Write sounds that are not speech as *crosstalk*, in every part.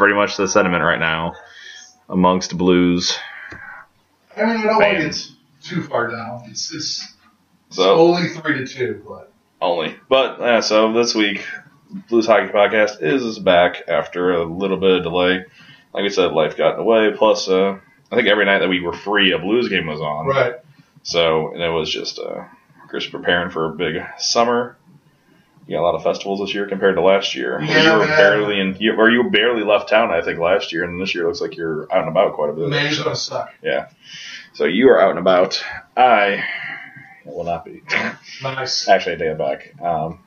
Pretty much the sentiment right now amongst blues. I mean, I don't want to get too far down. It's it's, it's So only three to two, but only, but yeah. So this week, Blues Hockey Podcast is back after a little bit of delay. Like we said, life got in the way. Plus, uh, I think every night that we were free, a Blues game was on. right. So and it was just uh, Chris preparing for a big summer. You got a lot of festivals this year compared to last year. Yeah, you were barely in, you, or you barely left town, I think, last year, and this year looks like you're out and about quite a bit. May's gonna suck. Yeah. So you are out and about. I will not be. Nice. *laughs* Actually, I take it back. Um,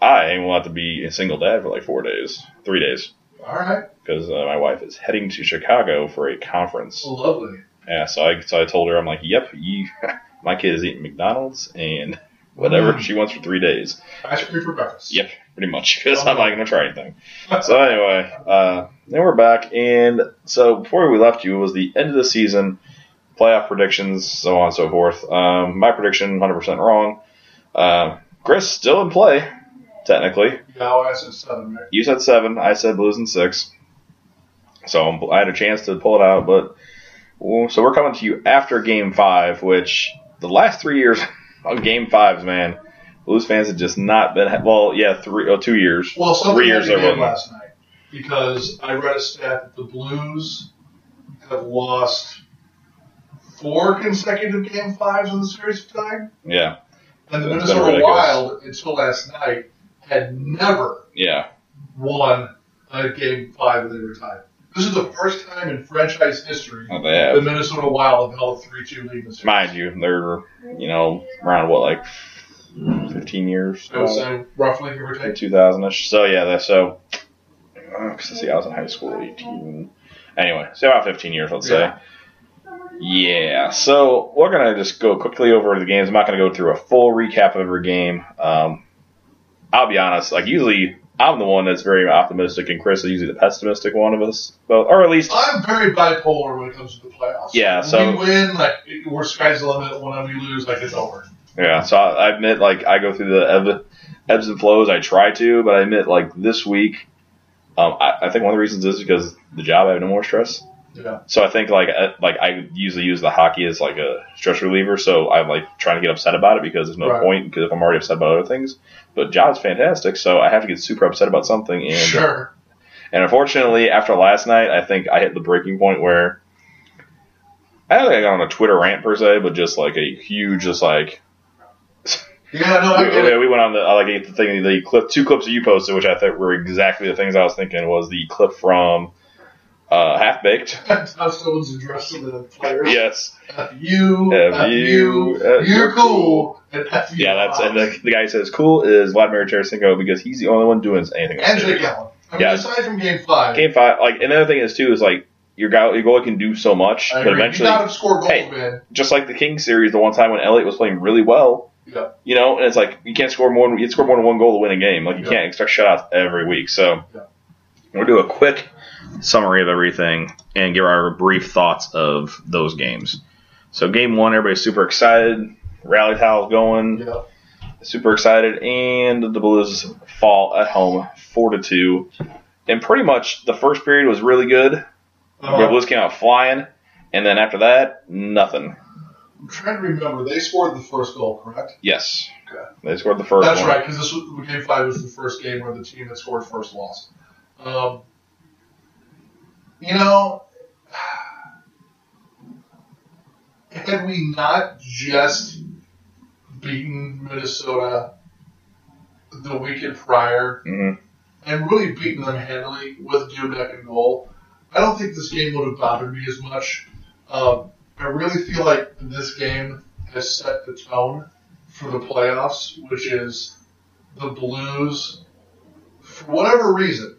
I will have to be a single dad for like four days, three days, All right. because uh, my wife is heading to Chicago for a conference. Lovely. Yeah, so I so I told her I'm like, yep, you, *laughs* my kid is eating McDonald's and whatever Mm. she wants for three days. Ice cream for breakfast. Yep, pretty much. *laughs* Because I'm not gonna try anything. So anyway, uh, then we're back, and so before we left you it was the end of the season, playoff predictions, so on and so forth. Um, my prediction, 100% wrong. Uh, Chris still in play, technically. Yeah, I said seven, right? You said seven, I said Blues in six. So I'm- I had a chance to pull it out, but so we're coming to you after Game Five, which the last three years *laughs* of Game Fives, man, Blues fans have just not been. Well, yeah, three, oh, two years. Well, something Three years happened there again wasn't. last night because I read a stat that the Blues have lost four consecutive game fives in the series of time, Yeah, and the Minnesota. Wild until last night had never yeah, won a game five they were tied. This is the first time in franchise history oh, they the. Minnesota Wild have held a three-two lead in the series. Mind you, they're you know around what like fifteen years, I would say roughly give or take. two thousand ish. So yeah, so. Because see, I was in high school, eighteen. Anyway, so about fifteen years, let's say. Yeah. Yeah, so we're gonna just go quickly over the games. I'm not gonna go through a full recap of every game. Um, I'll be honest, like usually I'm the one that's very optimistic, and Chris is usually the pessimistic one of us. But or at least I'm very bipolar when it comes to the playoffs. Yeah, When so- we win, like we're sky's the limit. When we lose, like it's over. yeah. So I, I admit, like I go through the ebb, ebbs and flows. I try to, but I admit, like this week, um, I, I think one of the reasons is because the job I have no more stress. Yeah. So I think like uh, like I usually use the hockey as like a stress reliever. So I'm like trying to get upset about it because there's no Right. point because if I'm already upset about other things. But job's fantastic, so I have to get super upset about something. And Sure. and unfortunately, after last night, I think I hit the breaking point where I don't think I got on a Twitter rant per se, but just like a huge, just like Yeah, no, I we, it. we went on the I like the thing the clip two clips that you posted, which I thought were exactly the things I was thinking was the clip from uh, Half Baked. *laughs* Someone's addressed to the players. Yes. F you, F F you, you, you're cool, and F you. Yeah, that's and the, the guy who says cool is Vladimir Tarasenko because he's the only one doing anything. and else. Jake Allen. I mean, Yeah. aside from Game Five, Game five, like another thing is too is like your guy your goalie can do so much, I but agree. eventually, you score goals, Hey. man. just like the King series, the one time when Elliott was playing really well, Yeah. you know, and it's like you can't score more. You can score more than one goal to win a game. Like you Yeah. can't expect shutouts every week. So Yeah. We'll do a quick summary of everything and give our brief thoughts of those games. So game one, everybody's super excited. Rally towels going. Yeah. super excited, and the Blues fall at home four to two. And pretty much the first period was really good. The Uh, Blues came out flying, and then after that, nothing. I'm trying to remember. They scored the first goal, correct? Yes, Okay. they scored the first That's one. right, because this was, Game Five was the first game where the team that scored first lost. Um, you know, *sighs* had we not just beaten Minnesota the weekend prior hmm and really beaten them handily with Dubnyk in goal, I don't think this game would have bothered me as much. Um, I really feel like this game has set the tone for the playoffs, which is the Blues, for whatever reason,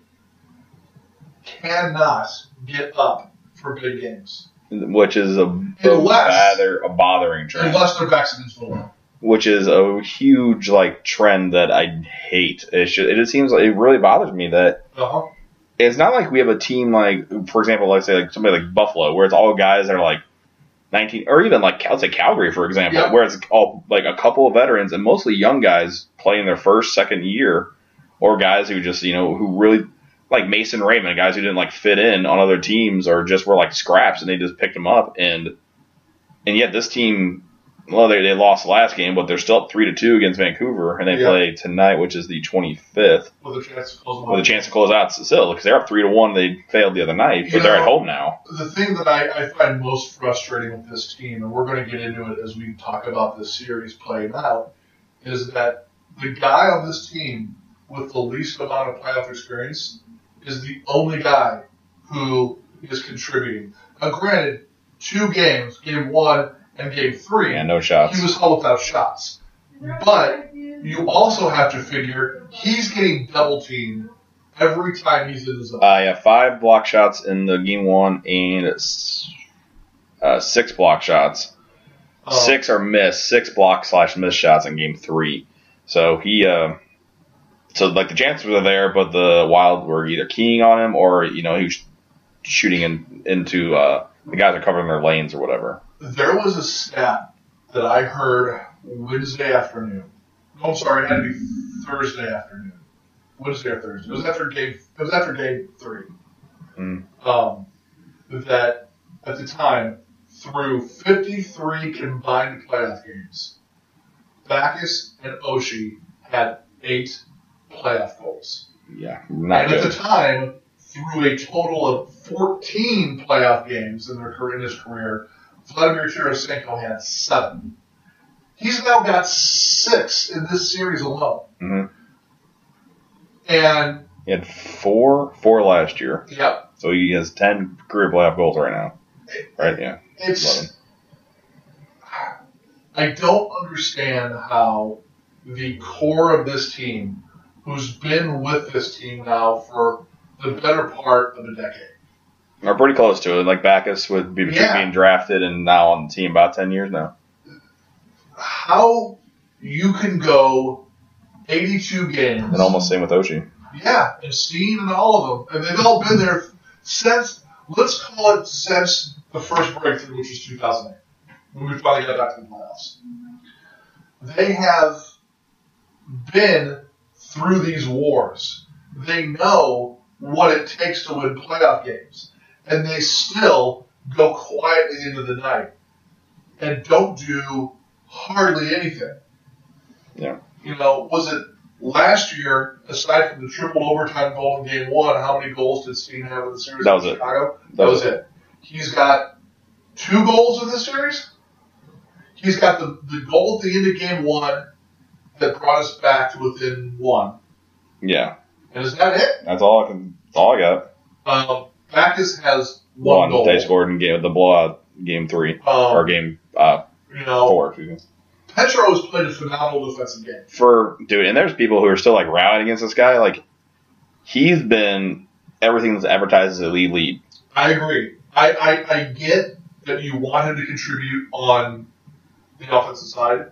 cannot get up for big games which is a, a Unless- bother a bothering trend. unless their backs against the wall. which is a huge like trend that I hate. It should, it just seems like it really bothers me that Uh-huh. it's not like we have a team like, for example, let's say like somebody like Buffalo, where it's all guys that are like 19, or even like let's say Calgary, for example, Yep. where it's all like a couple of veterans and mostly young guys playing their first, second year, or guys who just you know who really like Mason Raymond, guys who didn't like fit in on other teams or just were like scraps and they just picked them up and and yet this team well they, they lost the last game but they're still up three to two against Vancouver and they Yeah. play tonight which is the 25th With a chance to close with a out. chance to close out still because they're up three to one they failed the other night but You they're at home now the thing that I, I find most frustrating with this team, and we're going to get into it as we talk about this series playing out, is that the guy on this team with the least amount of playoff experience is the only guy who is contributing. Now, granted, two games, game one and game three, yeah no shots he was held without shots. But you also have to figure he's getting double teamed every time he's in the zone. uh, yeah five block shots in the game one and uh, six block shots Um, Six are missed, six block slash missed shots in game three. So he, uh, so like the chances were there, but the Wild were either keying on him or you know he was shooting in, into uh, the guys are covering their lanes or whatever. There was a stat that I heard Wednesday afternoon. No, I'm sorry, it had to be Thursday afternoon. Wednesday or Thursday. It was after game. It was after game three. Mm. Um, that at the time, through 53 combined playoff games, Backes and Oshie had eight playoff goals. Yeah, not and at the time, through a total of 14 playoff games in their career, in his career, Vladimir Tarasenko had seven. He's now got six in this series alone. Mhm. And He had four, four last year, yep, so he has ten career playoff goals right now. Right? Yeah, it's. eleven. I don't understand how the core of this team, who's been with this team now for the better part of a decade, We're pretty close to it. Like Backes would be between Yeah. being drafted and now on the team about ten years now. how you can go 82 games And almost same with Oshie. Yeah, and Steen and all of them. And they've all been there since, let's call it since the first breakthrough, which was 2008, when we finally got back to the playoffs. They have been through these wars. They know what it takes to win playoff games. And they still go quietly into the night and don't do hardly anything. Yeah. You know, was it last year, aside from the triple overtime goal in game one, how many goals did Steen have in the series That was in it. Chicago? That was it. He's got two goals in this series. He's got the, the goal at the end of game one that brought us back to within one. Yeah, And is that it? that's all I can. That's all I got. Um, Backes has one, One goal. they scored in game the blowout game three Um, or game uh, you know, four. Excuse me. Petro has played a phenomenal defensive game. For dude, and there's people who are still like rallying against this guy. Like he's been everything that's advertised as a lead lead. I agree. I, I, I get that you want him to contribute on the offensive side,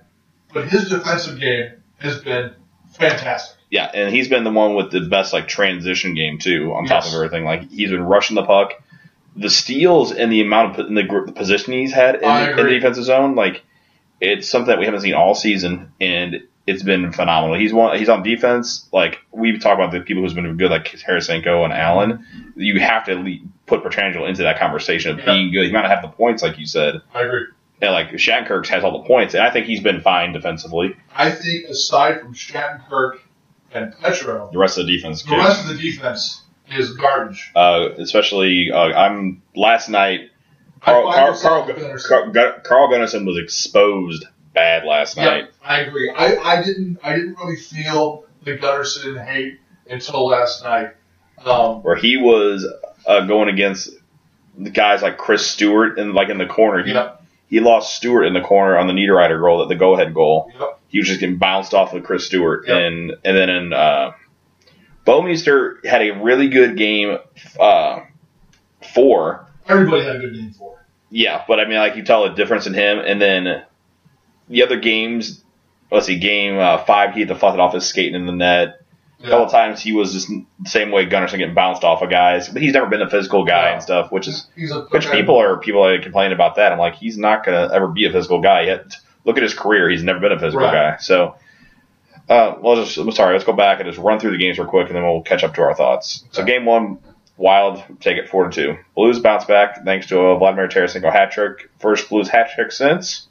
but his defensive game has been fantastic. Yeah, and he's been the one with the best like transition game too. On top of everything, like he's been rushing the puck, the steals, and the amount of in the, the position he's had in, the- in the defensive zone. Like it's something that we haven't seen all season, and it's been phenomenal. He's one. He's on defense. Like we've talked about the people who's been good, like Tarasenko and Allen. You have to put Pietrangelo into that conversation of Yeah. being good. He might not have the points, like you said. I agree. And like Shattenkirk has all the points, and I think he's been fine defensively. I think aside from Shattenkirk and Petro, The rest of the defense, the rest of the defense is garbage. uh, especially uh, I'm last night. Carl, Carl, Carl, Gunnarsson. Carl, Carl Gunnarsson was exposed bad last Yeah, night. I agree. I, I didn't I didn't really feel the Gunnarsson hate until last night. Um, where he was uh, going against the guys like Chris Stewart and like in the corner. He, yeah, he lost Stewart in the corner on the Niederreiter goal, that the go ahead goal. Yep. He was just getting bounced off of Chris Stewart, Yep. and and then in uh, Bouwmeester had a really good game. Uh, four, Everybody had a good game for. it. yeah, but I mean, like you tell a difference in him, and then the other games. Let's see, game uh, five, he had fluff it off his skating in the net. A couple Yeah. times he was just the same way Gunnarsson getting bounced off of guys, but he's never been a physical guy Yeah. and stuff, which is which people are people are complaining about that. I'm like, he's not gonna ever be a physical guy yet. Look at his career; he's never been a physical Right. guy. So, uh, well, just I'm sorry. Let's go back and just run through the games real quick, and then we'll catch up to our thoughts. So, game one, Wild take it four to two. Blues bounce back thanks to a Vladimir Tarasenko hat trick. First Blues hat trick since.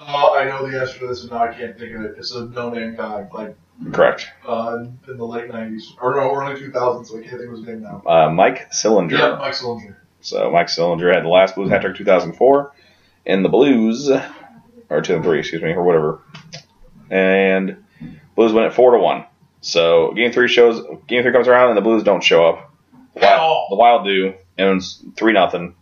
Uh, I know the answer to this, and now I can't think of it. It's a no-name guy, like Correct. uh, in the late '90s or no, early 2000s. So I can't think of his name now. Uh, Mike Sillinger. Yeah, Mike Sillinger. So Mike Sillinger had the last Blues hat trick 2004, and the Blues, or 2003, excuse me, or whatever. And Blues win it four to one. So game three shows, game three comes around, and the Blues don't show up. At Wild, all. the Wild do, and it's three nothing.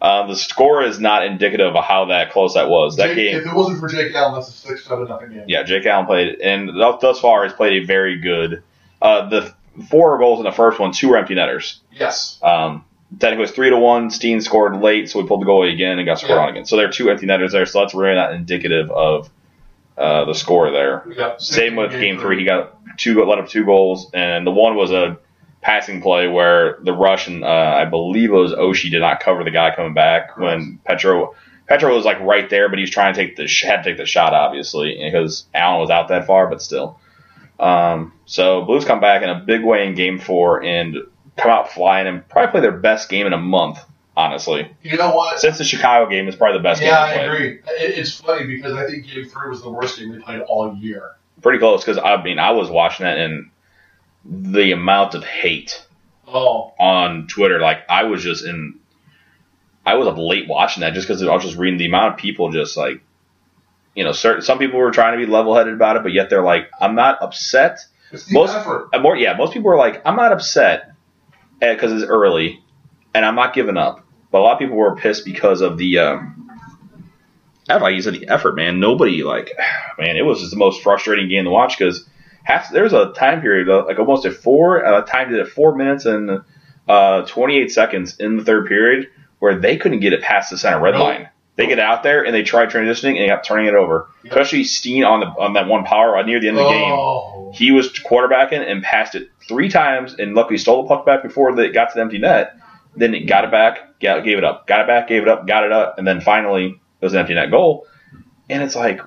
Uh, the score is not indicative of how that close that was. That Jake- game, If it wasn't for Jake Allen, that's a six seven nothing game. yeah, Jake Allen played, and thus far has played a very good. Uh, the four goals in the first one, two were empty netters. Yes. Um, technically, it was three to one. Steen scored late, so we pulled the goalie again and got scored Yeah. on again. So there are two empty netters there. So that's really not indicative of uh, the score there. Same with game three. He got two, let up two goals, and the one was a passing play where the Russian, uh, I believe it was Oshie, did not cover the guy coming back when Petro. Petro was like right there, but he was trying to take the had to take the shot, obviously, because Allen was out that far, but still. Um, so Blues come back in a big way in Game Four and come out flying and probably play their best game in a month. Honestly, You know what? since the Chicago game is probably the best yeah, game I agree. It's funny because I think Game Three was the worst game they played all year. Pretty close because I mean I was watching that and the amount of hate Oh, on Twitter, like I was just in, I was up late watching that just because I was just reading the amount of people just like, you know, certain some people were trying to be level headed about it, but yet they're like, I'm not upset. it's the Most- effort. Uh, More, yeah, most people were like, I'm not upset because it's early, and I'm not giving up. But a lot of people were pissed because of the, um, I like you said, the effort, man. Nobody like, *sighs* man, it was just the most frustrating game to watch because half there was a time period uh, like almost at four, uh, timed it at four minutes and uh, 28 seconds in the third period where they couldn't get it past the center red line. They get out there and they try transitioning and they kept turning it over. Especially Steen on the on that one power near the end of the game. Oh, He was quarterbacking and passed it three times, and luckily stole the puck back before they got to the empty net. Then it got it back, got, gave it up, got it back, gave it up, got it up, and then finally it was an empty net goal. And it's like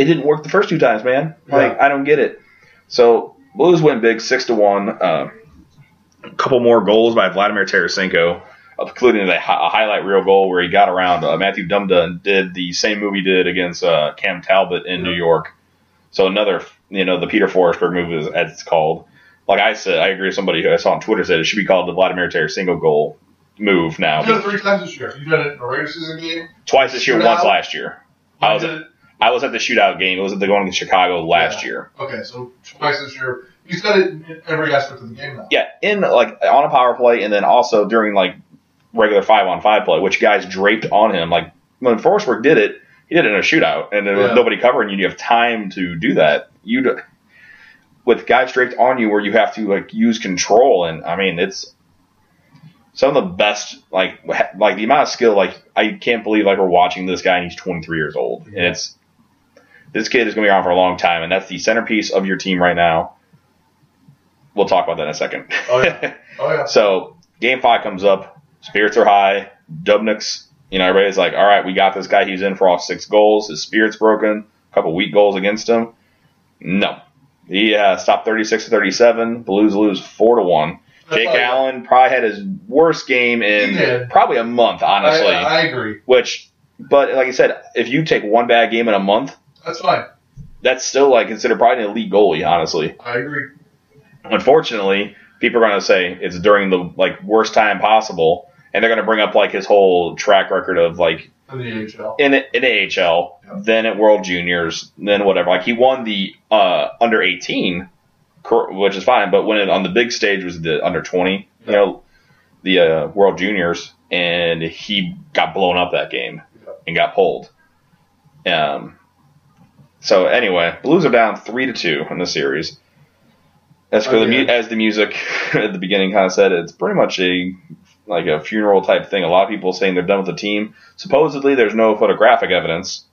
it didn't work the first two times, man. Like I don't get it. So Blues went big, six to one. Uh, a couple more goals by Vladimir Tarasenko, including the hi- a highlight reel goal where he got around uh, Mathew Dumba and did the same move he did against uh, Cam Talbot in New York. So another, you know, the Peter Forsberg move is as it's called. Like I said, I agree with somebody who I saw on Twitter said it should be called the Vladimir Tarasenko goal move now. You've done it three times this year. You've done it in a regular season game. Twice this year, once last year. I was You it- I was at the shootout game. It was at the going to Chicago last Yeah. year. Okay, so twice this year. He's done it in every aspect of the game now. Yeah, in like on a power play, and then also during like regular five on five play, which guys draped on him. Like when Forsberg did it, he did it in a shootout, and there was Yeah. nobody covering you. You have time to do that. You do, with guys draped on you, where you have to like use control, and I mean it's some of the best. Like like the amount of skill. Like I can't believe like we're watching this guy, and he's 23 years old, and it's this kid is going to be around for a long time, and that's the centerpiece of your team right now. We'll talk about that in a second. Oh, yeah. *laughs* Oh yeah. So game five comes up, spirits are high. Dubnyk's, you know, everybody's like, all right, we got this guy. He's in for all six goals. His spirit's broken. A couple weak goals against him. No, he uh, stopped 36 to 37. Blues lose four to one. Jake all right. Allen probably had his worst game in probably a month, honestly. I, I agree. which, but like I said, if you take one bad game in a month, That's fine. that's still like considered probably an elite goalie, honestly. I agree. Unfortunately, people are going to say it's during the like worst time possible, and they're going to bring up like his whole track record of like In the AHL. in in AHL, Yeah. then at World Juniors, then whatever. Like he won the uh, under eighteen, which is fine, but when it on the big stage was the under twenty, you know, the uh, World Juniors, and he got blown up that game. and got pulled. Um, so anyway, Blues are down three to two in the series. As for the oh, mu- Okay. as the music *laughs* at the beginning kind of said, it's pretty much a like a funeral type thing. A lot of people saying they're done with the team. Supposedly, there's no photographic evidence,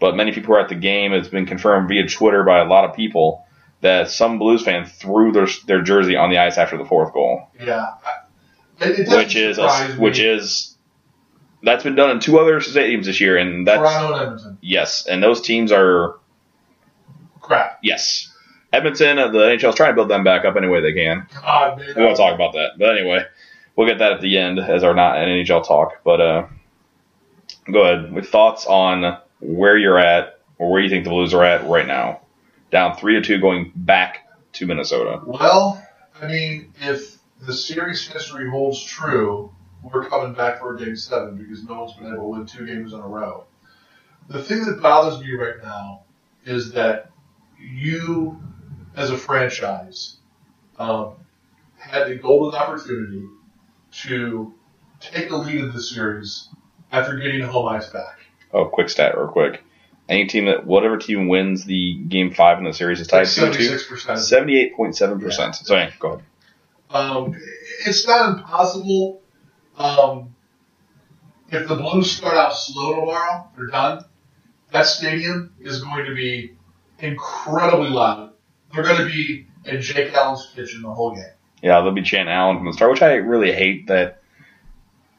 but many people who are at the game. It's been confirmed via Twitter by a lot of people that some Blues fan threw their their jersey on the ice after the fourth goal, Yeah. It, it which is a, which is that's been done in two other stadiums this year, and that's Toronto and Edmonton. yes, and those teams are Crap. yes. Edmonton, uh, the is trying to build them back up any way they can. God, man. We won't talk about that, but anyway, we'll get that at the end as our not an NHL talk. But uh, go ahead with thoughts on where you're at or where you think the Blues are at right now. Down three to two, going back to Minnesota. Well, I mean, if the series history holds true, we're coming back for a game seven because no one's been able to win two games in a row. The thing that bothers me right now is that you, as a franchise, um, had the golden opportunity to take the lead in the series after getting home ice back. Oh, quick stat, real quick. Any team that whatever team wins the game five in the series is tied two. Seventy-six percent. Seventy-eight point seven percent. So yeah, go ahead. Um, it's not impossible. Um, if the Blues start out slow tomorrow, they're done. That stadium is going to be incredibly loud. They're going to be in Jake Allen's kitchen the whole game. Yeah, they'll be chanting Allen from the start, which I really hate. That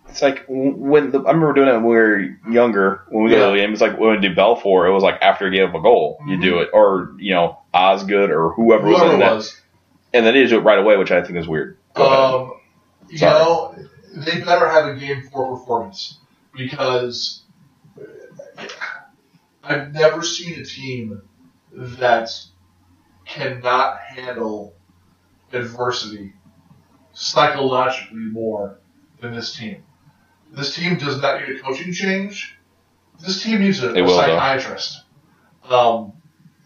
it's like when the, I remember doing it when we were younger. When we go to the game, it's like when we do Belfour. It was like after you gave up a goal, you do it, or you know Osgood or whoever, was Whoever in it that, was. and then they just do it right away, which I think is weird. Go ahead. Um, you Sorry. know, they better have a game four performance because I've never seen a team that cannot handle adversity psychologically more than this team. This team does not need a coaching change. This team needs a, a will, psychiatrist. Um,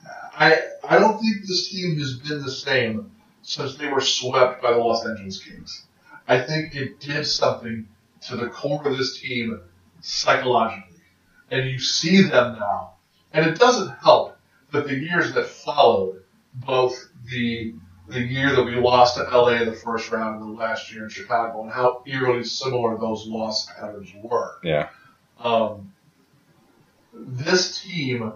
I I don't think this team has been the same since they were swept by the Los Angeles Kings. I think it did something to the core of this team psychologically. And you see them now. And it doesn't help that the years that followed, both the the year that we lost to LA in the first round and the last year in Chicago, and how eerily similar those loss patterns were. Yeah. Um, this team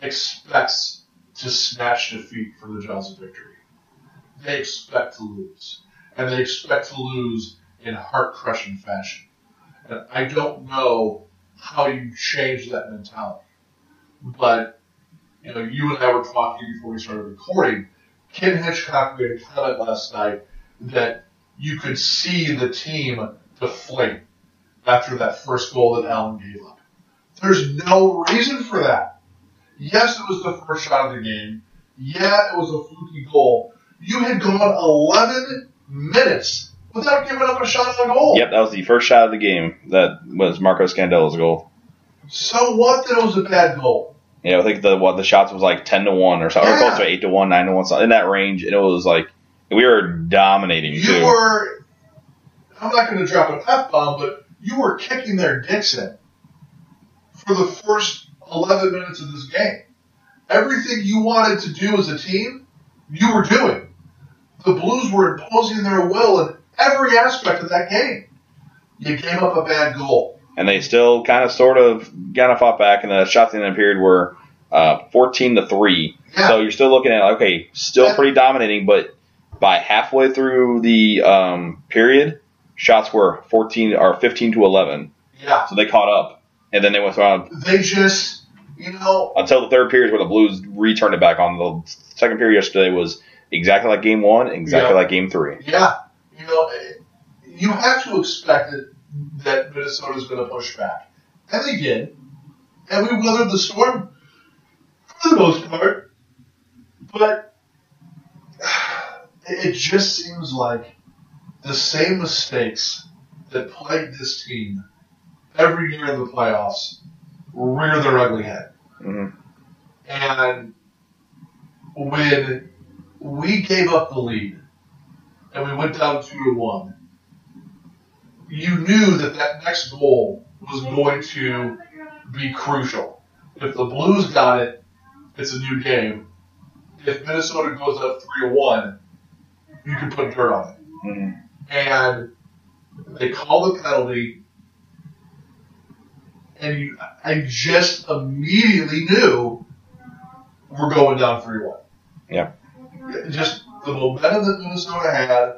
expects to snatch defeat from the jaws of victory. They expect to lose. And they expect to lose in heart crushing fashion. And I don't know how you change that mentality. But, you know, you and I were talking before we started recording. Ken Hitchcock made a comment last night that you could see the team deflate after that first goal that Allen gave up. There's no reason for that. Yes, it was the first shot of the game. Yeah, it was a fluky goal. You had gone 11 minutes without giving up a shot on goal. Yep, that was the first shot of the game. That was Marco Scandella's goal. So what that it was a bad goal? Yeah, I think the what the shots was like ten to one or something, or close to eight to one, nine to one, something in that range, and it was like we were dominating You too. were, I'm not going to drop an F bomb, but you were kicking their dicks in for the first 11 minutes of this game. Everything you wanted to do as a team, you were doing. The Blues were imposing their will in every aspect of that game. You gave up a bad goal. and they still kind of sort of kind of fought back, and the shots in that period were uh, fourteen to three. Yeah. So you're still looking at okay, still pretty dominating, but by halfway through the um, period, shots were fourteen or fifteen to eleven. Yeah. So they caught up, and then they went on They just, you know, until the third period where the Blues returned it back on. The second period yesterday was exactly like game one, exactly Yeah. like game three. Yeah, you know, you have to expect that Minnesota's going to push back, and they did, and we weathered the storm for the most part. But *sighs* it just seems like the same mistakes that plagued this team every year in the playoffs rear their ugly head. hmm And when we gave up the lead and we went down two to one, you knew that that next goal was going to be crucial. If the Blues got it, it's a new game. If Minnesota goes up three to one, you can put dirt on it. Mhm. And they call the penalty, and you, I just immediately knew we're going down three one. Yeah. Just the momentum that Minnesota had,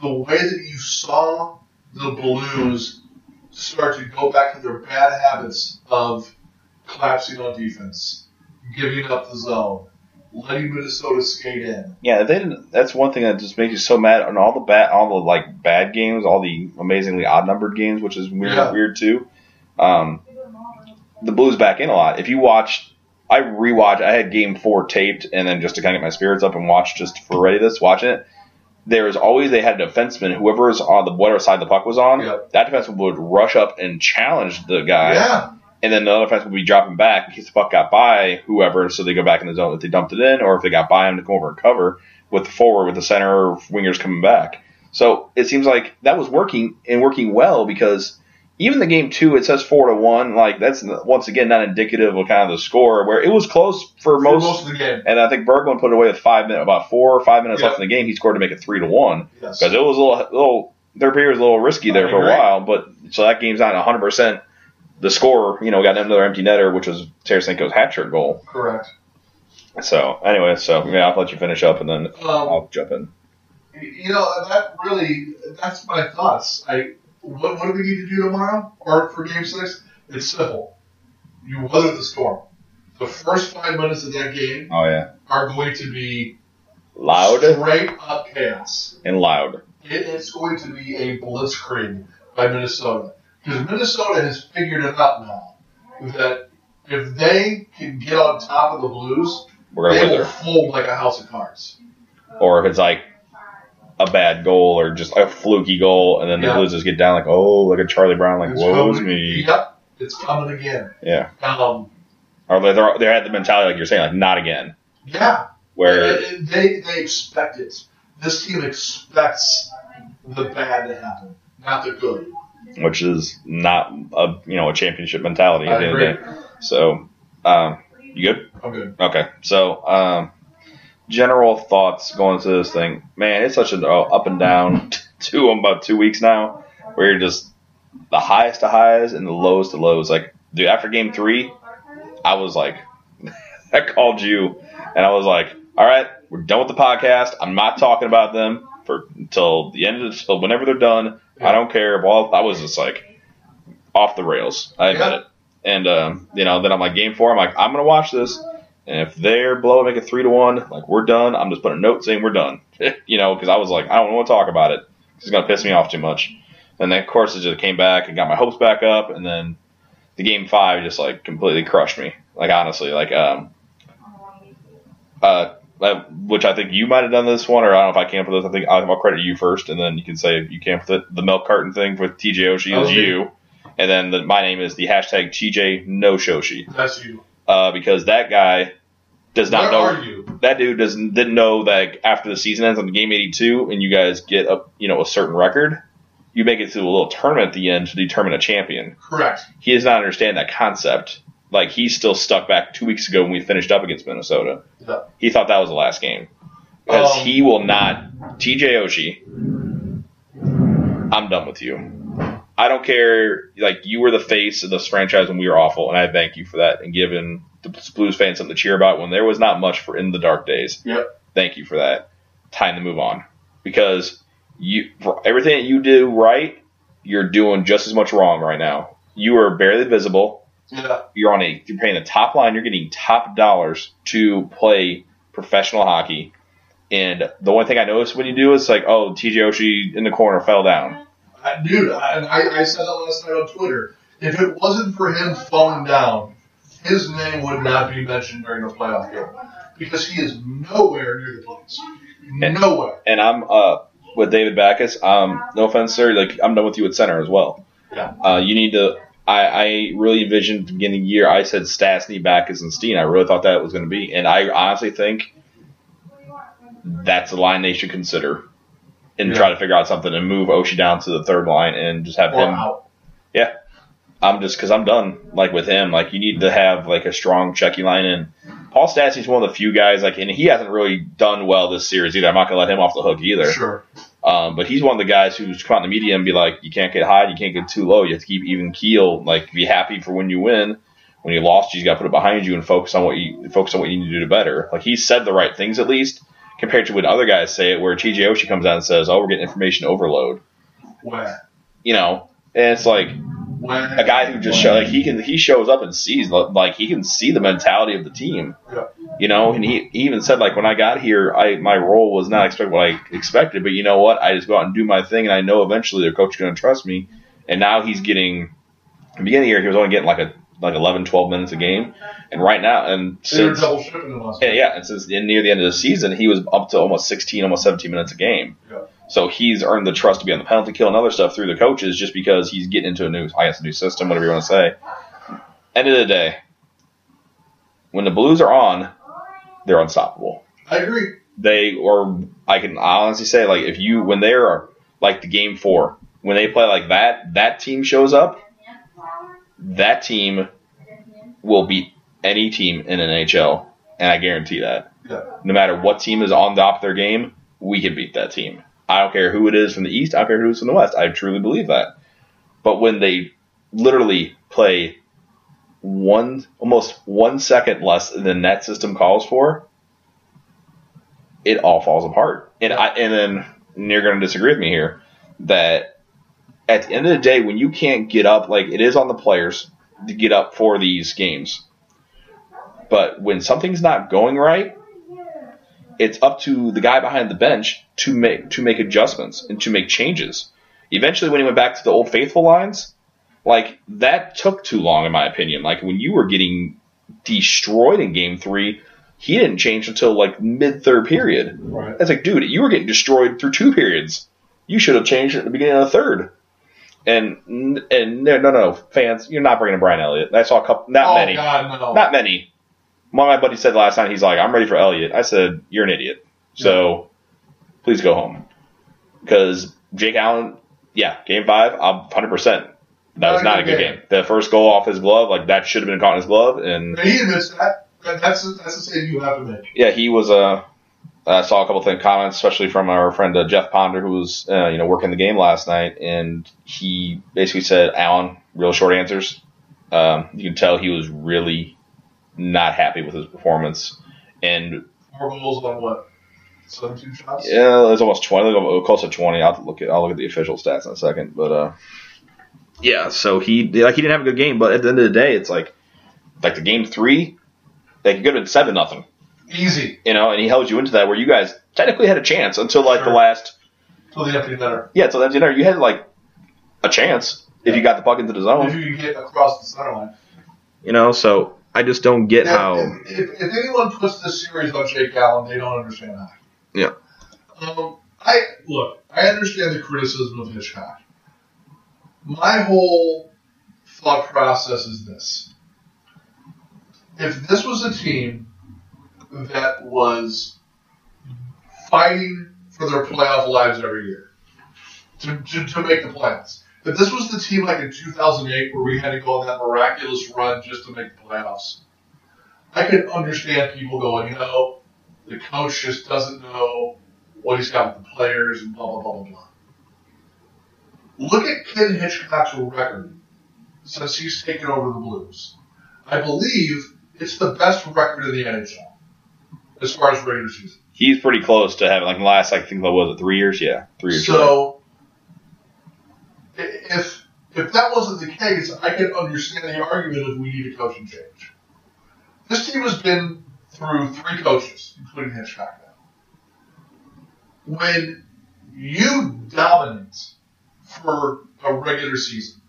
the way that you saw the Blues start to go back to their bad habits of collapsing on defense, giving up the zone, letting Minnesota skate in. Yeah, they didn't. That's one thing that just makes you so mad on all the bad, all the like bad games, all the amazingly odd numbered games, which is weird, Yeah. weird too. Um, the Blues back in a lot. If you watch, I rewatch. I had Game Four taped, and then just to kind of get my spirits up and watch just for ready this, watching it. There was always they had a defenseman, whoever was on the whatever side the puck was on, Yep. that defenseman would rush up and challenge the guy Yeah. and then the other defense would be dropping back in case the puck got by whoever, so they go back in the zone if they dumped it in, or if they got by him to come over and cover with the forward, with the center wingers coming back. So it seems like that was working and working well because even the game two, it says four to one. Like that's once again not indicative of kind of the score where it was close for For most. most of the game. and I think Berglund put it away with five minutes, about four or five minutes Yeah. left in the game. He scored to make it three to one Yes. because it was a little, little their period was a little risky there I for a while. But so that game's not 100. percent The score, you know, got another empty netter, which was Tarasenko's hat trick goal. Correct. So anyway, so yeah, I'll let you finish up and then Um, I'll jump in. you know, that really, that's my thoughts. I, what, what do we need to do tomorrow or for game six? It's simple. You weather the storm. The first five minutes of that game Oh yeah, are going to be loud straight up chaos. and loud. It is going to be a blitzkrieg by Minnesota. Because Minnesota has figured it out now that if they can get on top of the Blues, We're gonna they wither. will fold like a house of cards. Or if it's like a bad goal or just a fluky goal, and then the Yeah. Blues just get down like, oh, look at Charlie Brown, like, It's woe's coming- me. Yep, it's coming again. Yeah. Um, Or they they had the mentality like you're saying, like not again. yeah, Where They- they expect it. This team expects the bad to happen, not the good. which is not a you know a championship mentality at I the end of the agree. day. So, um, you good? I'm good. Okay. So, um, general thoughts going into this thing, man. It's such an uh, up and down *laughs* two about two weeks now, where you're just the highest to highs and the lowest to lows. Like, dude, after game three, I was like, *laughs* I called you, and I was like, all right, we're done with the podcast. I'm not talking about them for until the end of the, till whenever they're done. I don't care. Well, I was just like off the rails. I admit Yeah. it. And um, you know, then I'm like game four. I'm like, I'm gonna watch this, and if they're below, make it three to one. Like we're done. I'm just putting a note saying we're done. *laughs* you know, because I was like, I don't want to talk about it. It's gonna piss me off too much. And then of course it just came back and got my hopes back up, and then the game five just like completely crushed me. Like honestly, like um, uh, which I think you might have done this one, or I don't know if I came up with this. I think I'll I'll credit you first, and then you can say if you came up with it. The milk carton thing with TJ Oshie Oh, is okay. you, and then the, my name is the hashtag TJ No Shoshi, That's you. uh, because that guy does not Where know are you? that dude doesn't didn't know that after the season ends on the game 82 and you guys get a you know a certain record, you make it to a little tournament at the end to determine a champion. Correct. He does not understand that concept. Like he's still stuck back two weeks ago when we finished up against Minnesota. Yeah. He thought that was the last game because Um, he will not. TJ Oshie, I'm done with you. I don't care. Like you were the face of this franchise when we were awful, and I thank you for that and giving the Blues fans something to cheer about when there was not much for in the dark days. Yep. Thank you for that. Time to move on because you for everything that you do right, you're doing just as much wrong right now. You are barely visible Yeah. you're on a you're paying the top line, you're getting top dollars to play professional hockey. And the one thing I noticed when you do is like, oh, TJ Oshie in the corner fell down. I, dude, I, I, I said that last night on Twitter. If it wasn't for him falling down, his name would not be mentioned during the playoff game because he is nowhere near the place. Nowhere. And I'm uh with David Backes. Um, no offense, sir. Like I'm done with you at center as well. Yeah. Uh, you need to. I, I really envisioned at the beginning of the year. I said Stastny, Backes, and Steen. I really thought that was going to be, and I honestly think that's the line they should consider and Yeah. try to figure out something and move Oshie down to the third line and just have Or him out. I'm just because I'm done like with him. Like you need to have like a strong checky line and Paul Stastny's one of the few guys like, and he hasn't really done well this series either. I'm not gonna let him off the hook either. Sure. Um, but he's one of the guys who's come out in the media and be like, you can't get high, you can't get too low. You have to keep even keel. Like be happy for when you win. When you lost, you got to put it behind you and focus on what you focus on what you need to do better. Like he said the right things at least compared to when other guys say it, where TJ Oshie comes out and says, "Oh, we're getting information overload." You know, and it's like a guy who just show like he can he shows up and sees like he can see the mentality of the team. Yeah. You know, and he, he even said like when I got here, I my role was not expect what I expected, but you know what? I just go out and do my thing, and I know eventually the coach is going to trust me. And now he's getting. At the beginning of the year, he was only getting like a like 11, 12 minutes a game, and right now, and They since double shipping them last yeah, yeah, and since in, near the end of the season, he was up to almost 16, almost 17 minutes a game. Yeah. So he's earned the trust to be on the penalty kill and other stuff through the coaches just because he's getting into a new, I guess, a new system, whatever you want to say. End of the day, when the Blues are on, they're unstoppable. I agree. They, or I can honestly say, like, if you, when they're like the game four, when they play like that, that team shows up, that team will beat any team in NHL, and I guarantee that. Yeah. No matter what team is on top of their game, we can beat that team. I don't care who it is from the East. I don't care who it is from the West. I truly believe that. But when they literally play one, almost one second less than the net system calls for, it all falls apart. And I, and then and you're going to disagree with me here that at the end of the day, when you can't get up, like it is on the players to get up for these games. But when something's not going right, it's up to the guy behind the bench to make to make adjustments and to make changes. Eventually, when he went back to the old faithful lines, like that took too long, in my opinion. Like when you were getting destroyed in Game Three, he didn't change until like mid third period. Right. It's like, dude, you were getting destroyed through two periods. You should have changed at the beginning of the third. And and no, no, no, fans, you're not bringing Brian Elliott. I saw a couple, not oh, many, God, no. not many. One of my buddies said last night, he's like, I'm ready for Elliott. I said, you're an idiot. So please go home. Because Jake Allen, yeah, game five, I'm 100%. That was not a good game. The first goal off his glove, like that should have been caught in his glove. And he admits that. That's that's the save you have to make. yeah, he was. Uh, I saw a couple of comments, especially from our friend uh, Jeff Ponder, who was uh, you know working the game last night, and he basically said, "Allen, real short answers." Um, you can tell he was really not happy with his performance, and Four goals on what? 17 shots? yeah, it was almost twenty, like, close to twenty. I'll to look at I'll look at the official stats in a second, but uh, yeah, so he like he didn't have a good game, but at the end of the day, it's like like the game three, like it could have been seven nothing. Easy. you know, and he held you into that where you guys technically had a chance until like the Sure. last Till the empty netter. yeah, until the end you had like a chance if you got the puck into the zone. If you get across the center line. you know. So I just don't get If, how if, if, if anyone puts this series on Jake Allen, they don't understand how. Yeah. Um, I look. I understand the criticism of Hitchcock. My whole thought process is this: if this was a team that was fighting for their playoff lives every year to, to, to make the playoffs, if this was the team like in 2008 where we had to go on that miraculous run just to make the playoffs, I could understand people going, you know, the coach just doesn't know what he's got with the players and blah, blah, blah, blah, blah. Look at Ken Hitchcock's record since he's taken over the Blues. I believe it's the best record in the NHL as far as regular season. he's pretty close to having like the last I think what was it three years? Yeah, three years. So, if if that wasn't the case, I could understand the argument of we need a coaching change. This team has been through three coaches, including Hitchcock now. When you dominate for a regular season,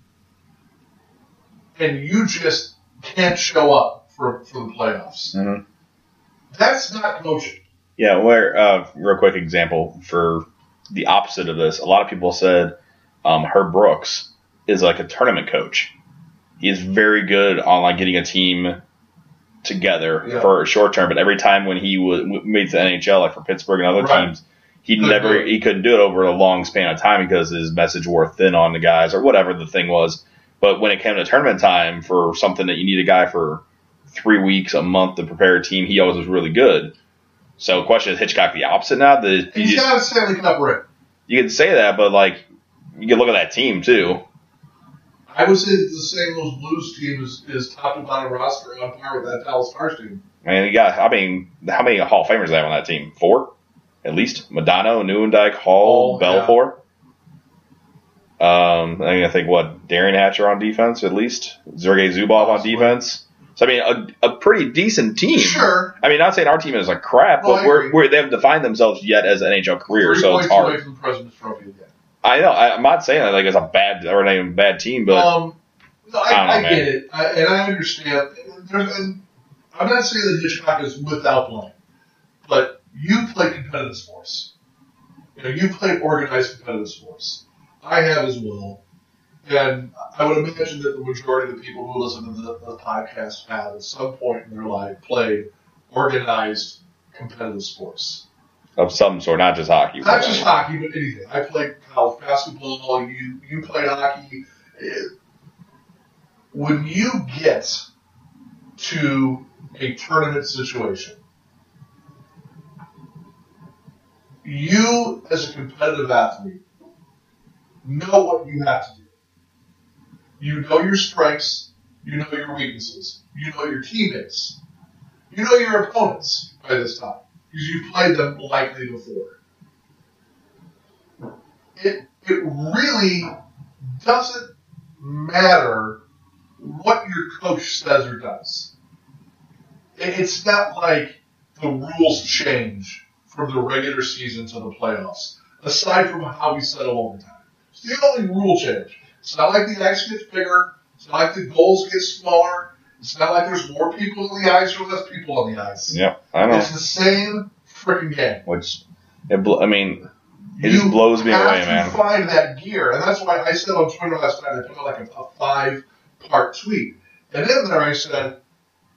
and you just can't show up for, for the playoffs, Mhm. That's not coaching. Yeah, where uh, real quick example for the opposite of this. A lot of people said um, Herb Brooks is like a tournament coach. He is very good on like getting a team together Yeah. for a short term, but every time when he was made the NHL, like for Pittsburgh and other Right. teams, he Couldn't never do he couldn't do it over a long span of time because his message wore thin on the guys or whatever the thing was. But when it came to tournament time for something that you need a guy for three weeks, a month to prepare a team, he always was really good. So, question is Hitchcock the opposite now? The, He's got a Stanley Cup ring. you can say that, but like you can look at that team too. I would say that the St. Louis Blues team is, is top to bottom roster on par with that Dallas Stars team. I mean, you got. I mean, how many Hull of Famers they have on that team? Four, at least. Modano, Nieuwendyk, Hall, yeah. Belfour. Um, I, mean, I think what Derian Hatcher on defense at least. Sergei Zubov on defense. So I mean, a, a pretty decent team. Sure. I mean, not saying our team is like crap, No, but we're, we're they haven't defined themselves yet as an NHL career, Three so it's points away hard. from the President's Trophy again. I know. I, I'm not saying that like it's a bad or not even bad team, but um, no, I, I know, I, get it, I, and I understand. And I'm not saying that Hitchcock is without blame, but you play competitive sports. You know, you play organized competitive sports. I have as well, and I would imagine that the majority of the people who listen to the, the podcast have, at some point in their life, played organized competitive sports. of some sort, not just hockey. Not just hockey, but anything. I played college basketball. You you played hockey. When you get to a tournament situation, you as a competitive athlete know what you have to do. You know your strengths. You know your weaknesses. You know your teammates. You know your opponents by this time because you've played them likely before. It it really doesn't matter what your coach says or does. It- It's not like the rules change from the regular season to the playoffs, aside from how we settle overtime. It's the only rule change. It's not like the ice gets bigger. It's not like the goals get smaller. It's not like there's more people on the ice or less people on the ice. Yeah, I know. It's the same freaking game. Which, it, bl- I mean, It just blows me have away, to man. Find that gear, and that's why I said on Twitter last night I put out like a, a five-part tweet, and in there I said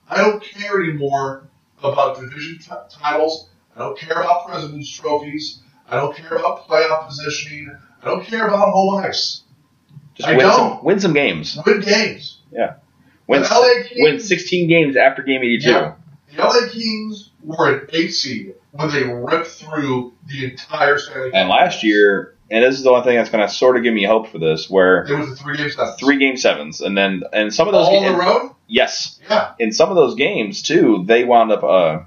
I don't care anymore about division t- titles. I don't care about presidents' trophies. I don't care about playoff positioning. I don't care about home ice. Just I win some, don't. win some games. Win games. Yeah. Win, The LA Kings- win 16 games after game 82. Yeah. The LA Kings were an eight seed when they ripped through the entire Stanley Cup. And last year, and this is the one thing that's going to sort of give me hope for this, where it was a three-game seven. three game sevens, and then and some of those all the road. yes, Yeah. in some of those games too, they wound up uh,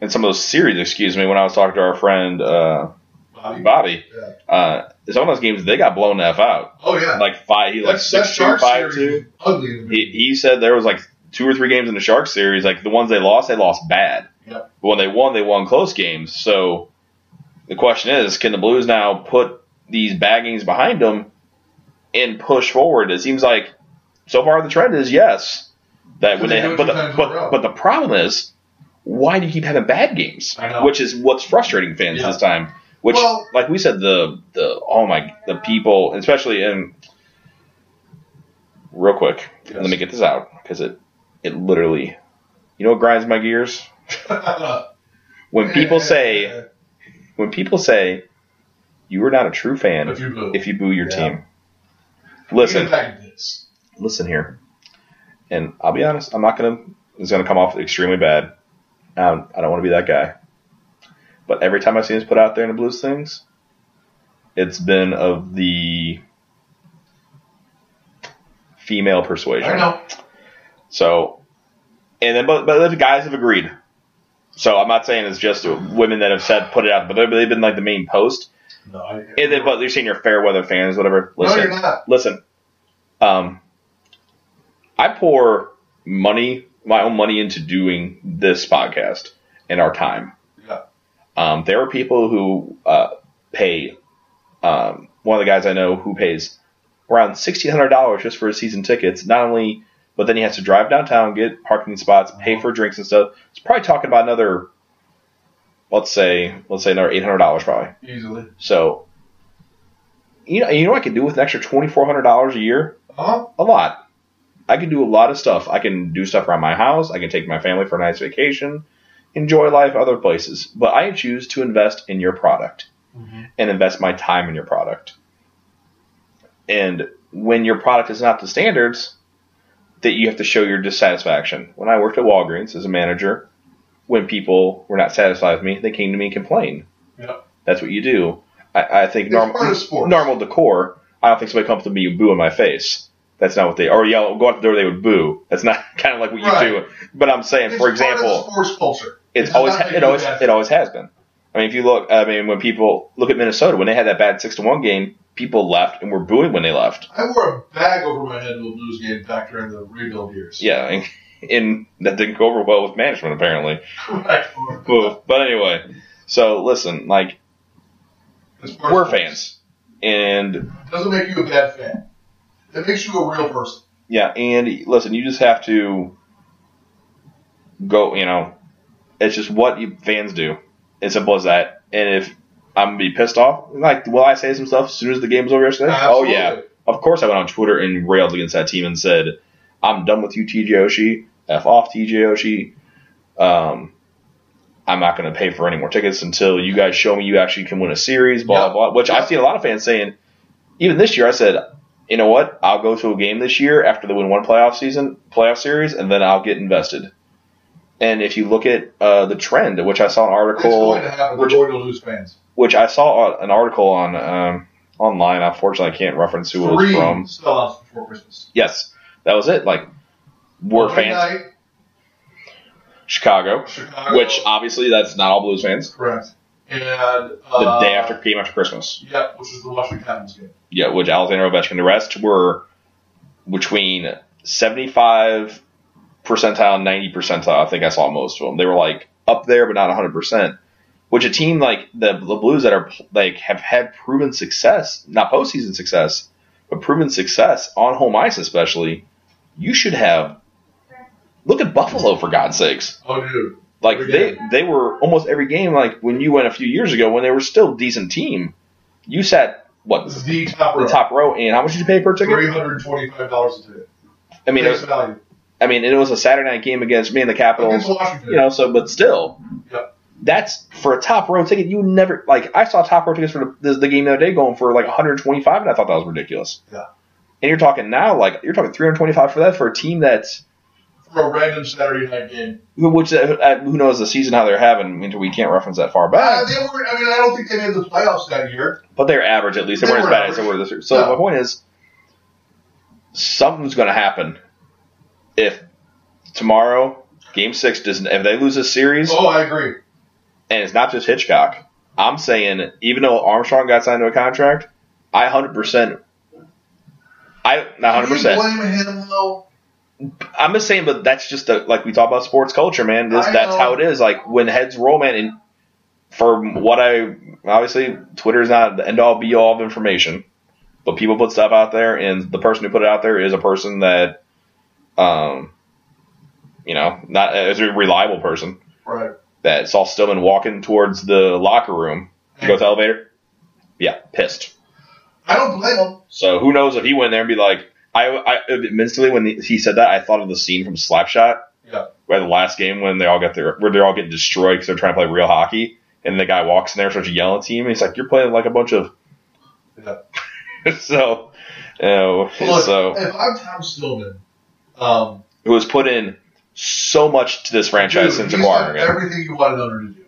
in some of those series. Excuse me, when I was talking to our friend uh, Bobby. Bobby, Yeah. uh, some of those games they got blown f out, Oh yeah. like five, he like six two, five two. Ugly. He, he said there was like two or three games in the Sharks series, like the ones they lost, they lost bad. Yep. But when they won, they won close games. So the question is, can the Blues now put these baggings behind them and push forward? It seems like so far the trend is yes. That when They they, but the, times in a but, but the problem is, why do you keep having bad games? Which is what's frustrating fans Yeah. this time. Which, Well- like we said, the the oh my the people, especially in real quick. Yes. Let me get this out because it it literally, you know, what grinds my gears *laughs* when people say *laughs* when people say you are not a true fan if you boo. if you boo your Yeah. team. Listen, Even back in this. listen here, and I'll be honest. I'm not gonna. It's gonna come off extremely bad. Um, I don't want to be that guy. But every time I've seen us put out there in the Blues things, it's been of the female persuasion. I know. So, and then but, but the guys have agreed. So I'm not saying it's just women that have said put it out, but they've been like the main post. No, I, And then, but you're saying you're fair weather fans, whatever. no, Listen, you're not. listen. Um, I pour money, my own money, into doing this podcast and our time. Um, there are people who uh, pay. Um, one of the guys I know who pays around sixteen hundred dollars just for his season tickets. Not only, but then he has to drive downtown, get parking spots, pay for drinks and stuff. It's probably talking about another. Let's say, let's say another eight hundred dollars probably. Easily. So, you know, you know what I can do with an extra twenty four hundred dollars a year? Huh? A lot. I can do a lot of stuff. I can do stuff around my house. I can take my family for a nice vacation, enjoy life other places. But I choose to invest in your product Mhm. and invest my time in your product. And when your product is not the standards, that you have to show your dissatisfaction. When I worked at Walgreens as a manager, when people were not satisfied with me, they came to me and complained. Yep. That's what you do. I, I think It's normal part of sports. normal decor. I don't think somebody comes to me and boo in my face. That's not what they or yell go out the door. They would boo. That's not *laughs* kind of like what you Right. do. But I'm saying, It's for part of the example, sports culture. It's always it always it always has been. I mean, if you look, I mean, when people look at Minnesota when they had that bad six to one game, people left and were booing when they left. I wore a bag over my head to a Blues game back during the rebuild years. Yeah, and, and that didn't go over well with management apparently. *laughs* Correct. But anyway, so listen, like It's part of we're fans, and It doesn't make you a bad fan. It makes you a real person. Yeah, and listen, you just have to go. You know, it's just what you fans do. It's simple as that. And if I'm gonna be pissed off, like, will I say some stuff as soon as the game was over yesterday? Oh yeah, of course I went on Twitter and railed against that team and said, "I'm done with you, TJ Oshie. F off, TJ Oshie. Um, I'm not going to pay for any more tickets until you guys show me you actually can win a series." Blah Yep. blah. Which I've seen a lot of fans saying. Even this year, I said, you know what? I'll go to a game this year after they win one playoff season, playoff series, and then I'll get invested. And if you look at uh, the trend, which I saw an article, happen. We're which, going to lose fans. which I saw an article on um, online. Unfortunately, I can't reference who it was Three from. sellouts before Christmas. Yes, that was it. Like we're fans, Night, Chicago, Chicago. which obviously that's not all Blues fans. correct. And The uh, day after game after Christmas. Yeah, which is the Washington Capitals game. Yeah, which Alexander Ovechkin. The rest were between seventy-five percentile, ninety percentile. I think I saw most of them. They were like up there, but not hundred percent. Which a team like the the Blues that are like have had proven success, not postseason success, but proven success on home ice, especially, you should have. Look at Buffalo for God's sakes. Oh, dude. Like they they were almost every game. Like when you went a few years ago, when they were still a decent team, you sat what the top row. the top row, and how much did you pay per ticket? Three hundred twenty-five dollars a ticket. I mean, it Face was, value I mean, it was a Saturday night game against me and the Capitals. Washington. You know, so but still, Yep. that's for a top row ticket. You never like. I saw top row tickets for the, the, game the other day going for like 125, and I thought that was ridiculous. Yeah. And you're talking now, like you're talking 325 for that for a team that's for a random Saturday night game. who which uh, who knows the season how they're having. I mean, we can't reference that far Uh, back, they were. I mean, I don't think they made the playoffs that year. but they're average at least. They, They weren't as were bad as they were this year. So No. my point is, something's going to happen if tomorrow Game Six doesn't. If they lose a series. Oh, I agree. and it's not just Hitchcock. I'm saying even though Armstrong got signed to a contract, I hundred percent, I not hundred percent. blame him though? I'm just saying, but that's just a, like we talk about sports culture, man. This, that's know. how it is. Like when heads roll, man. And for what I obviously, Twitter is not the end all be all of information, but people put stuff out there, and the person who put it out there is a person that, um, you know, not as a reliable person. Right. That saw Stillman walking towards the locker room to go to the elevator. Yeah, pissed. I don't blame him. So who knows if he went there and be like, I, I mentally when he said that, I thought of the scene from Slapshot, Yeah. where the last game when they all got their where they're all getting destroyed because they're trying to play real hockey, and the guy walks in there starts yelling at him, and he's like, "You're playing like a bunch of." Yeah. *laughs* so, you know, Look, so if I'm Tom Stillman, um, who has put in so much to this franchise dude, since he's acquiring done him. everything you wanted Owner to do.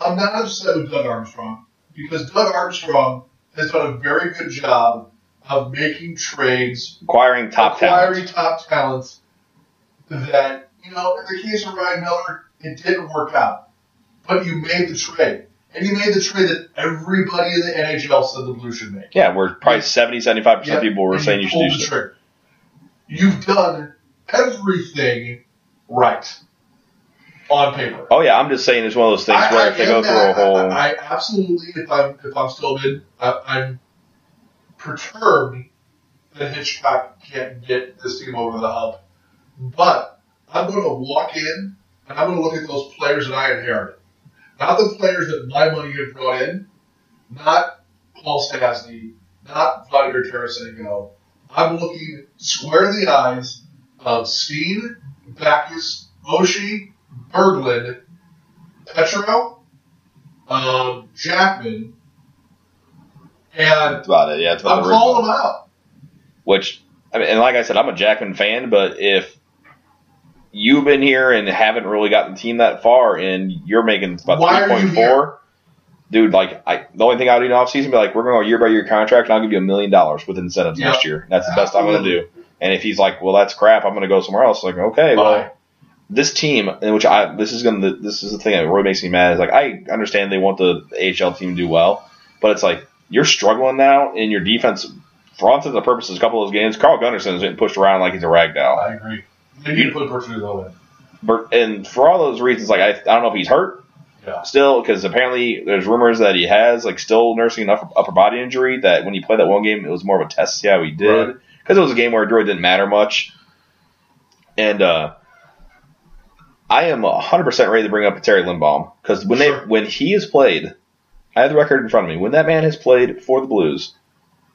I'm not upset with Doug Armstrong because Doug Armstrong has done a very good job of making trades acquiring top acquiring talent. top talent that, you know, in the case of Ryan Miller, it didn't work out. But you made the trade. And you made the trade that everybody in the NHL said the Blues should make. Yeah, where probably 70, 75 percent Yeah, of people were and saying you should do the so. trigger. You've done everything right on paper. Oh yeah, I'm just saying it's one of those things I- where I if they go through a whole. I, I absolutely, if I'm if I'm Stillman, I, I'm perturbed that Hitchcock can't get this team over the hump. But I'm going to walk in and I'm going to look at those players that I inherited, not the players that my money had brought in, not Paul Stastny, not Vladimir Tarasenko. I'm looking square in the eyes of Steen, Backes, Oshie, Berglund, Petro, um, Jackman, and That's about it. Yeah, that's about I'm calling them out. which I mean, and like I said, I'm a Jackman fan, but if you've been here and haven't really gotten the team that far, and you're making about Why are you 3.4, dude, like I, the only thing I would do in off season be like, we're going to go year by year contract, and I'll give you a million dollars with incentives Yep. next year. That's the best I'm going to do. And if he's like, well, that's crap, I'm going to go somewhere else. Like, okay, well, this team, in which I this is gonna this is the thing that really makes me mad is like I understand they want the AHL team to do well, but it's like you're struggling now in your defense. For all intents and purposes, a couple of those games, Carl Gunnarsson is getting pushed around like he's a rag doll. I agree. They need to put Bortuzzo in. And for all those reasons, like I, I don't know if he's hurt Yeah. still because apparently there's rumors that he has like still nursing an upper, upper body injury. That when he played that one game, it was more of a test to see how he did Right. because it was a game where it really didn't matter much. And uh, I am 100 percent ready to bring up Terry Lindbohm because when Sure. they when he has played, I have the record in front of me. When that man has played for the Blues,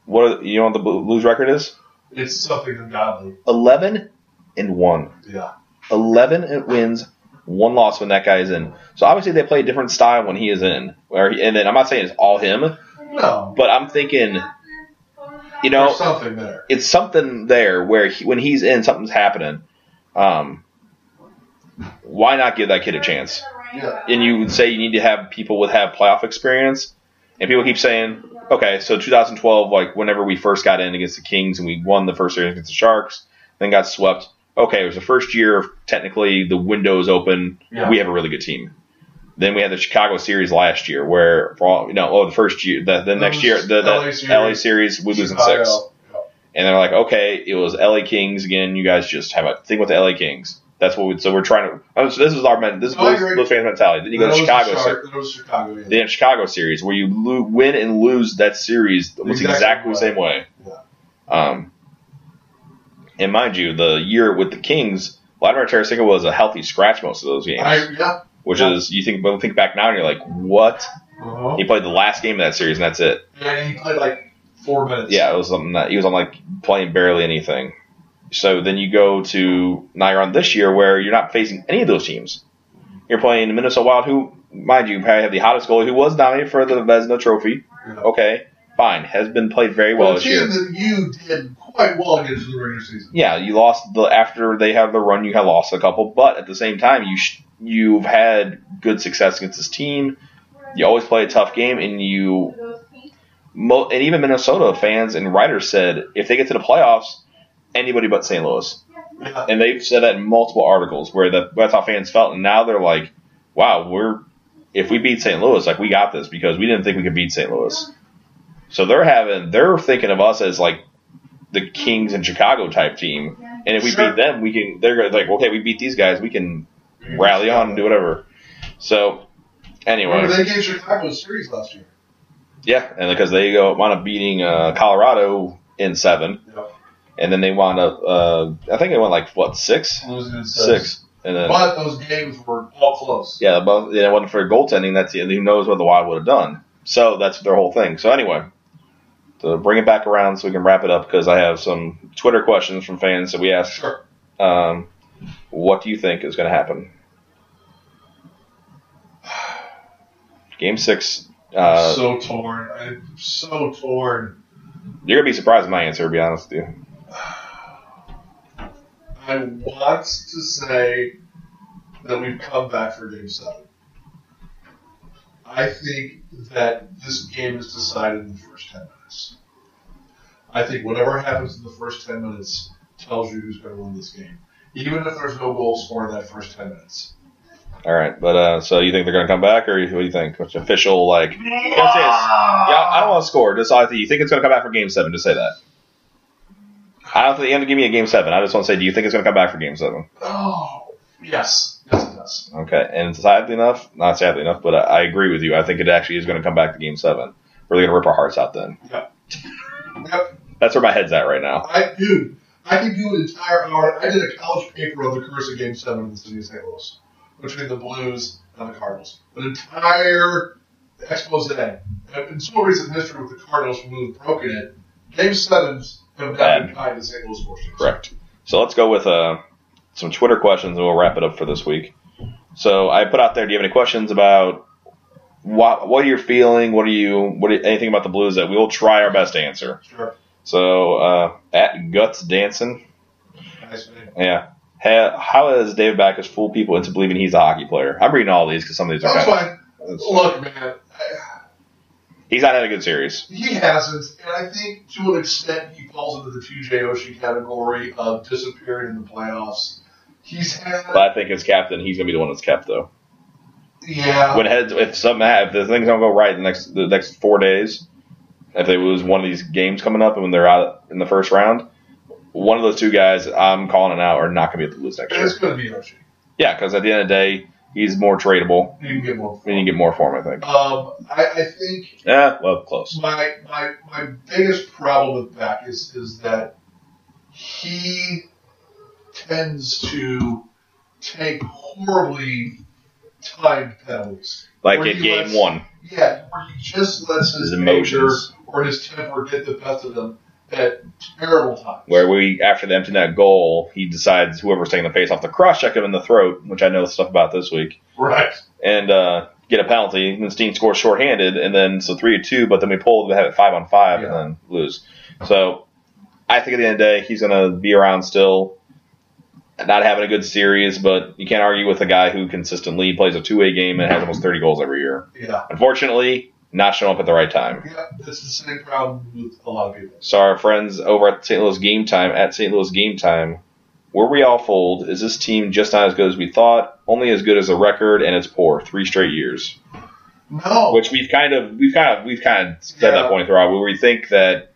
what are, you know what the Blues record is? It's something ungodly. 11 and one. Yeah. 11 wins, one loss when that guy is in. So obviously they play a different style when he is in. Where he, and then I'm not saying it's all him, No. but I'm thinking, you know, There's something there. it's something there where he, when he's in, something's happening. Um, why not give that kid a chance? Yeah. And you would say you need to have people with have playoff experience, and people keep saying, okay, so 2012, like whenever we first got in against the Kings and we won the first series against the Sharks, then got swept. Okay, it was the first year of technically the windows open. Yeah. We have a really good team. Then we had the Chicago series last year, where for all you know, oh, the first year, the, the next year, the, the LA series. LA series, we lose in six. And they're like, okay, it was LA Kings again. You guys just have a thing with the LA Kings. That's what we. So we're trying to. oh, so this is our men. This is Blues. Blues fans mentality. Then you go to Chicago. the ser- Shark- that was Chicago. Yeah. Then Chicago series where you lo- win and lose that series almost Exactly exactly the same way. Yeah. Um, and mind you, the year with the Kings, Vladimir Tarasenko was a healthy scratch most of those games, I, yeah. which yeah. is you think. But think back now and you're like, what? Uh-huh. He played the last game of that series and that's it. And he played like four minutes. Yeah, it was something that he was on like playing barely anything. So then you go to now you're on this year where you're not facing any of those teams. You're playing the Minnesota Wild, who, mind you, probably have the hottest goalie who was nominated for the Vezina Trophy. Yeah. Okay, fine, has been played very well Well, this year. that you did quite well against the regular season. Yeah, you lost the after they have the run, you had lost a couple, but at the same time, you sh- you've had good success against this team. You always play a tough game, and you mo- and even Minnesota fans and writers said if they get to the playoffs, anybody but St. Louis. Yeah. And they've said that in multiple articles where the, that's how fans felt, and now they're like, "Wow, we're if we beat St. Louis, like we got this because we didn't think we could beat St. Louis." So they're having they're thinking of us as like the Kings and Chicago type team, and if we Sure. beat them, we can. They're like, okay, we beat these guys, we can rally on and do whatever. So anyway, Remember, they gave Chicago a series last year. yeah, and because they go wound up beating uh, Colorado in seven, Yep. and then they wound up. Uh, I think they went like what six, Losing six. six, and then But those games were all close. yeah, both. Yeah, it wasn't for goaltending. That's who knows what the Wild would have done. So that's their whole thing. So anyway, to bring it back around so we can wrap it up because I have some Twitter questions from fans that we asked. Sure. Um, what do you think is going to happen? Game six. Uh, so torn. I'm so torn. you're gonna be surprised at my answer. To be honest with you. I want to say that we've come back for game seven. I think that this game is decided in the first 10 minutes. I think whatever happens in the first 10 minutes tells you who's going to win this game. Even if there's no goal scored in that first 10 minutes. All right, but uh, so you think they're gonna come back, or what do you think? What's official like? Don't say it's- Yeah, I don't want to score. Just I think you think it's gonna come back for game seven. Just say that. I don't think you have to give me a game seven. I just want to say, do you think it's gonna come back for game seven? Oh, yes. Yes, it does. Okay, and sadly enough, not sadly enough, but I, I agree with you. I think it actually is going to come back to Game Seven. We're going to rip our hearts out then. Yep. That's where my head's at right now. I, dude, I could do an entire hour. I did a college paper on the curse of Game 7 in the city of St. Louis between the Blues and the Cardinals. An entire expose. In so recent history with the Cardinals from who've broken it, Game 7s have not Bad. been kind to St. Louis sports teams. Correct. So let's go with uh, some Twitter questions, and we'll wrap it up for this week. So I put out there. Do you have any questions about what what are you're feeling? What are you? What are, anything about the Blues that we will try our best to answer? Sure. So uh, at Guts Dancing, Nice yeah. Ha- How has David Backes fooled people into believing he's a hockey player? I'm reading all these because some of these are. That's fine. of, Look, man, I- he's not had a good series. he hasn't, and I think to an extent he falls into the TJ Oshie category of disappearing in the playoffs. He's had, But I think as captain, he's gonna be the one that's kept though. Yeah, When heads, if something if the things don't go right in the next the next four days, if they lose one of these games coming up and when they're out in the first round, one of those two guys I'm calling it out are not gonna be at the Blues next year. it's going to be Oshie. Yeah, because at the end of the day, he's more tradable You can get more. and you get more for him. I think. Um, I, I think Yeah, well, close. my my my biggest problem with Beck is is that he tends to take horribly timed penalties. Like Where in game lets- one, Yeah, where he just lets his, His emotions. or his temper get the best of him at terrible times. where we after the empty net goal, he decides whoever's taking the face off to cross check him in the throat, which I know stuff about this week, right. and uh, get a penalty. And then Steen scores shorthanded, and then so three to two, but then we pull to have it five on five Yeah. and then lose. So I think at the end of the day, he's going to be around still. Not having a good series, but you can't argue with a guy who consistently plays a two-way game and has almost 30 goals every year. Yeah. Unfortunately, not showing up at the right time. Yeah, it's the same problem with a lot of people. So our friends over at St. Louis Game Time at St. Louis Game Time, were we all fooled? Is this team just not as good as we thought? Only as good as the record, and it's poor. Three straight years, No, which we've kind of we've kind of we've kind of said Yeah. that point throughout. Where we think that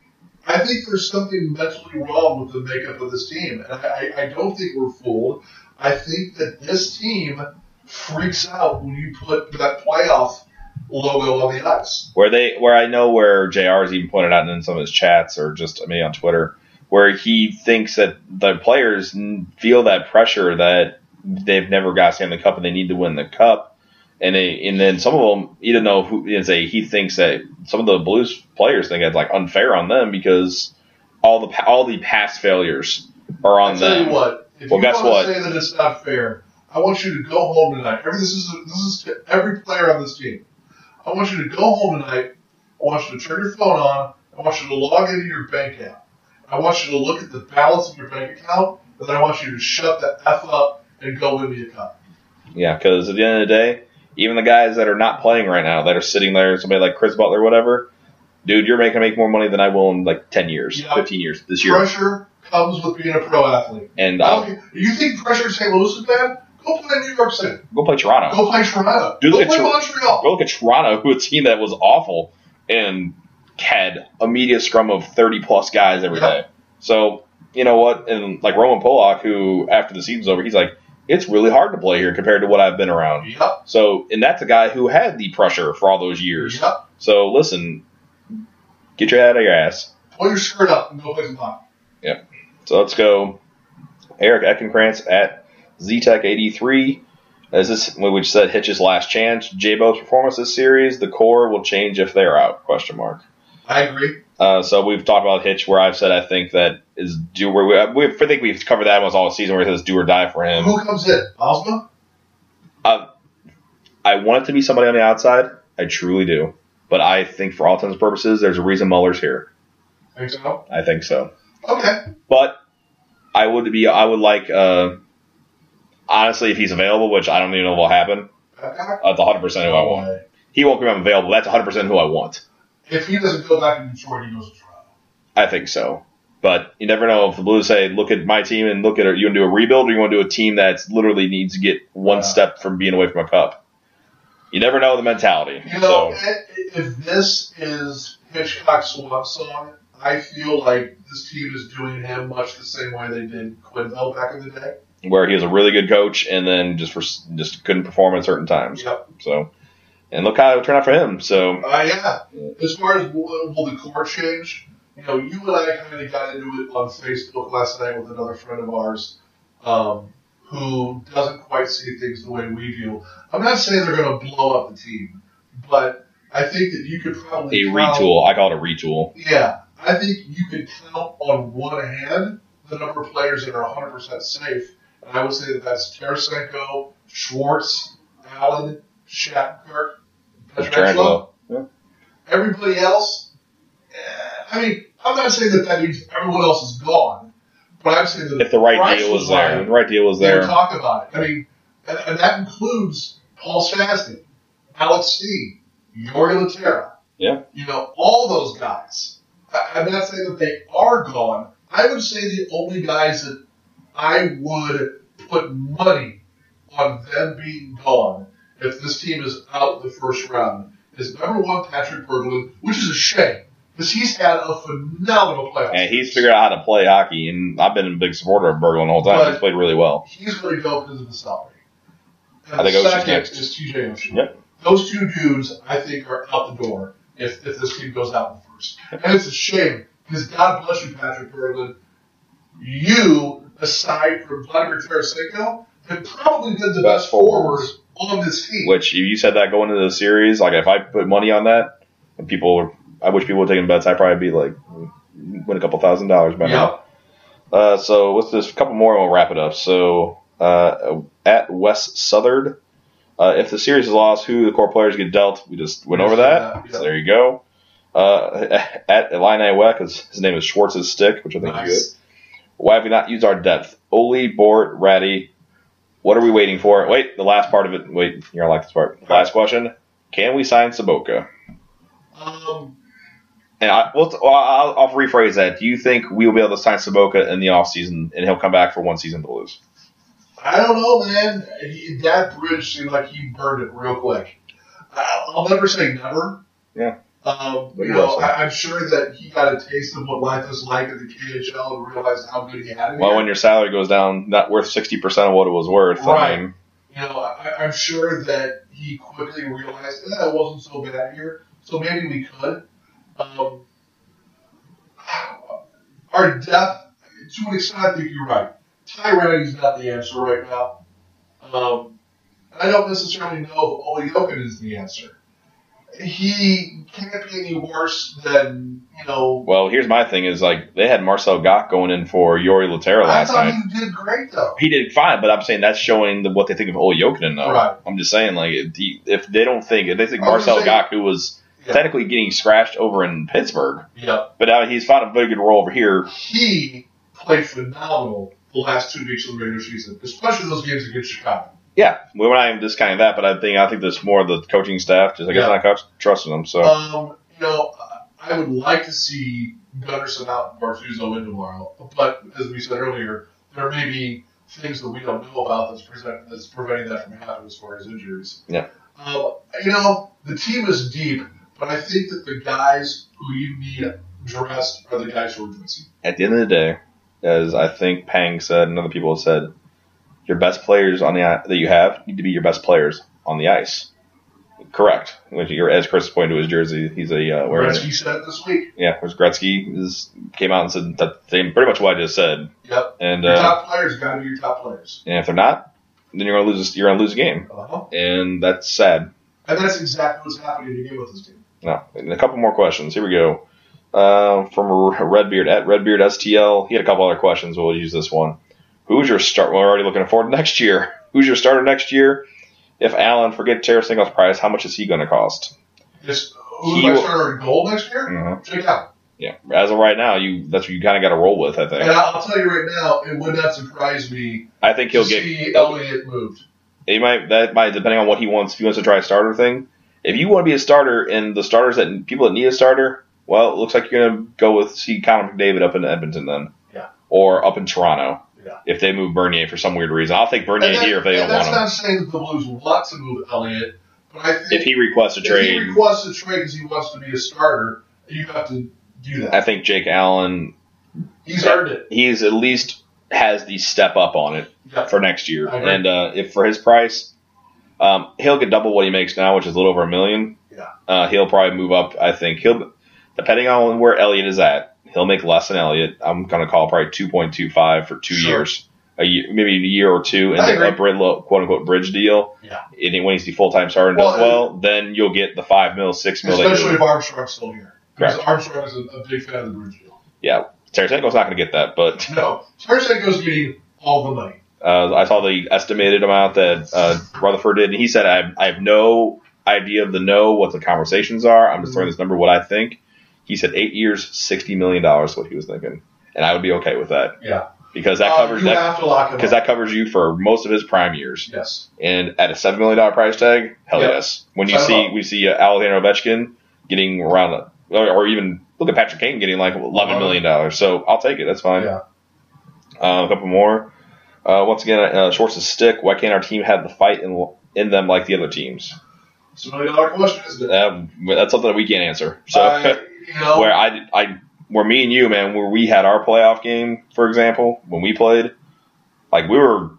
I think there's something mentally wrong with the makeup of this team, and I, I, don't think we're fooled. I think that this team freaks out when you put that playoff logo on the ice. where they where I know where Jr. has even pointed out in some of his chats or just maybe on Twitter, where he thinks that the players feel that pressure that they've never got Stanley Cup and they need to win the cup, and they and then some of them even though who is a he thinks that some of the Blues players think it's like unfair on them because all the all the past failures are on I'll tell them. you what. If Well, you guess want what? say that it's not fair, I want you to go home tonight. Every, this is this is to every player on this team. I want you to go home tonight. I want you to turn your phone on. I want you to log into your bank app. I want you to look at the balance of your bank account, and then I want you to shut the f up and go win me a cup. Yeah, because at the end of the day, even the guys that are not playing right now, that are sitting there, somebody like Chris Butler, whatever, dude, you're making make more money than I will in like ten years, Yeah. fifteen years this year. Pressure comes with being a pro athlete. And uh, you think pressure in St. Louis is bad? Go play in New York City. go play Toronto. Go play Toronto. Dude, go look at play Tor- Montreal. Go look at Toronto, who a team that was awful and had a media scrum of thirty plus guys every day. Yeah. So you know what? And like Roman Polak, who after the season's over, he's like, it's really hard to play here compared to what I've been around. Yep. So, and that's a guy who had the pressure for all those years. Yep. So listen, get your head out of your ass. Pull your shirt up and go play some hockey. Yep. So let's go. Eric Eckenkrantz at ZTech83. As this, which said Hitch's last chance. J-Bo's performance this series, the core will change if they're out? Question mark. I agree. Uh, so we've talked about Hitch, where I've said I think that is do where we, we I think we've covered that almost all season, where it says do or die for him. Who comes in? Osma? I want it to be somebody on the outside. I truly do, but I think for all intents and purposes, there's a reason Muller's here. I think so? I think so. Okay. But I would be I would like uh, honestly if he's available, which I don't even know will happen. That's 100 percent who I want. He won't become available. That's 100 percent who I want. If he doesn't go back to Detroit, he goes to Toronto. I think so. But you never know if the Blues say, "Look at my team and look at it. You want to do a rebuild, or you want to do a team that's literally needs to get one Yeah. step from being away from a cup." You never know the mentality. You know, so eh, eh, if this is Hitchcock's swan song, I feel like this team is doing him much the same way they did Quenneville back in the day. where he was a really good coach and then just for, just couldn't perform at certain times. Yep. So, and look how it turned out for him. So Uh, yeah. As far as will, will the core change, you know, you and I kind of got into it on Facebook last night with another friend of ours um, who doesn't quite see things the way we do. I'm not saying they're going to blow up the team, but I think that you could probably a count- retool. I call it a retool. Yeah, I think you could count on one hand the number of players that are 100% safe. And I would say that that's Tarasenko, Schwartz, Allen, Shattenkirk, Pietrangelo. Petrangelo. Yeah. Everybody else, eh, I mean, I'm not not saying that that means everyone else is gone, but I'm saying that If the right price deal was there, right, if the right deal was they would there. talk about it. I mean, and, and that includes Paul Stastny, Alex Steen, Jori Lehtera. Yeah. You know, all those guys. I, I'm not saying that they are gone. I would say the only guys that I would put money on them being gone if this team is out the first round is number one Patrick Berglund, which is a shame because he's had a phenomenal playoff. And he's figured out how to play hockey, and I've been a big supporter of Berglund all the time. But- he's played really well. He's going to go because of the salary. And I think the second next. is TJ Oshie. Yep. Those two dudes, I think, are out the door if, if this team goes out in the first. And it's a shame because God bless you, Patrick Berglund. You, aside from Vladimir Tarasenko, have probably been the Best best forward forwards. On this team. Which you said that going into the series, like if I put money on that, and people, I wish people were taking bets. I'd probably be like win a couple thousand dollars by now. Uh, so what's this? Couple more, and we'll wrap it up. So uh, at West Southern, uh, if the series is lost, who the core players get dealt? We just went over that. Yeah. So there you go. Uh, *laughs* at Illini Weck, his, his name is Schwartz's stick, which I think is good. Why have we not used our depth? Olli, Bort, Rattie. What are we waiting for? Wait, the last part of it. Wait, you're gonna like this part. Last question. Can we sign Sobotka? Um, And I, well, I'll, I'll rephrase that. Do you think we will be able to sign Sobotka in the offseason and he'll come back for one season to lose? I don't know, man. He, that bridge seemed like he burned it real quick. I- I'll never say never. Yeah. Um, you know, I, I'm sure that he got a taste of what life is like in the KHL and realized how good he had it. Well, when your salary goes down, not worth 60% of what it was worth. I Right. mean, you know, I, I'm sure that he quickly realized that it wasn't so bad here, so maybe we could. Um, our depth, to an extent, I think you're right. Ty is not the answer right now. Um, I don't necessarily know if Ole Jokin is the answer. He can't be any worse than, you know, well, here's my thing is like they had Marcel Goc going in for Jori Lehtera last night. he did great, though. He did fine, but I'm saying that's showing the, what they think of Olli Jokinen, though. Right. I'm just saying, like, if, he- if they don't think, if they think Marcel saying- Goc, who was Yeah. technically getting scratched over in Pittsburgh, Yeah. but now he's found a very good role over here. he played phenomenal the last two weeks of the regular season, especially those games against Chicago. Yeah, we're not even discounting that, but I think I think there's more of the coaching staff, just I guess Yeah. not coach, trusting them. So Um, you know, I would like to see Gunnarsson out and Bortuzzo in tomorrow, but as we said earlier, there may be things that we don't know about that's, present, that's preventing that from happening as far as injuries. Yeah. Um, you know, the team is deep, but I think that the guys who you need dressed are the guys who are missing. at the end of the day, as I think Pang said and other people have said, your best players on the that you have need to be your best players on the ice. Correct. As Chris pointed to his jersey, he's a uh, where is it? Gretzky said it this week. Yeah, where's Gretzky is came out and said that same pretty much what I just said. Yep. And Your uh, top players got to be your top players. and if they're not, then you're gonna lose. You're gonna lose a game, Uh-huh. and that's sad. And that's exactly what's happening again with this team. No, and a couple more questions. Here we go. Uh, from Redbeard at Redbeard STL. He had a couple other questions. We'll use this one. Who's your start? We're already looking forward to next year. Who's your starter next year? If Allen, forget Tarasenko's price, how much is he going to cost? Just who's my starter in goal next year? Mm-hmm. Check out. Yeah, as of right now, you that's what you kind of got to roll with. I think. And I'll tell you right now, it would not surprise me I think he'll get. see Elliott moved. He might that might depending on what he wants. If he wants to try a starter thing, if you want to be a starter and the starters that people that need a starter, well, it looks like you're gonna go with see Connor McDavid up in Edmonton then, Yeah. or up in Toronto. Yeah. If they move Bernier for some weird reason, I'll take Bernier that- here if they don't want him. That's not saying that the Blues want to move Elliott, but I think If he requests a if he requests a trade because he wants to be a starter, you have to do that. I think Jake Allen, He's earned it. he's at least has the step up on it Yeah. for next year. And uh, if for his price, um, he'll get double what he makes now, which is a little over a million. Yeah. Uh, he'll probably move up. I think he'll, depending on where Elliott is at, he'll make less than Elliott. I'm gonna call probably 2.25 for two Sure. years, a year, maybe a year or two, and I then agree. a quote unquote bridge deal. Yeah. And when he's the full time starter and does Well, well, then you'll get the five mil, six mil. Especially if Armstrong's still here. Because Correct. Armstrong is a, a big fan of the bridge deal. Yeah. Tarasenko's not gonna get that, but No, Tarasenko's getting all the money. Uh, I saw the estimated amount that uh, Rutherford did, and he said, I, I have no idea of the know what the conversations are. I'm just throwing this number what I think. He said eight years, sixty million dollars, what he was thinking, and I would be okay with that Yeah. because that Uh, covers you that have to lock him because that covers you for most of his prime years. yes. And at a seven million dollar price tag, hell Yeah. yes. When you Sign see up. we see uh, Alexander Ovechkin getting around, or, or even look at Patrick Kane getting like eleven million dollars, so I'll take it. That's fine. Yeah. Uh, a couple more. Uh, once again, uh, Schwartz's stick. Why can't our team have the fight in in them like the other teams? It's a million dollar question, isn't it? Um, that's something that we can't answer. So I, you know, *laughs* where I, I, where me and you, man, where we had our playoff game, for example, when we played, like we were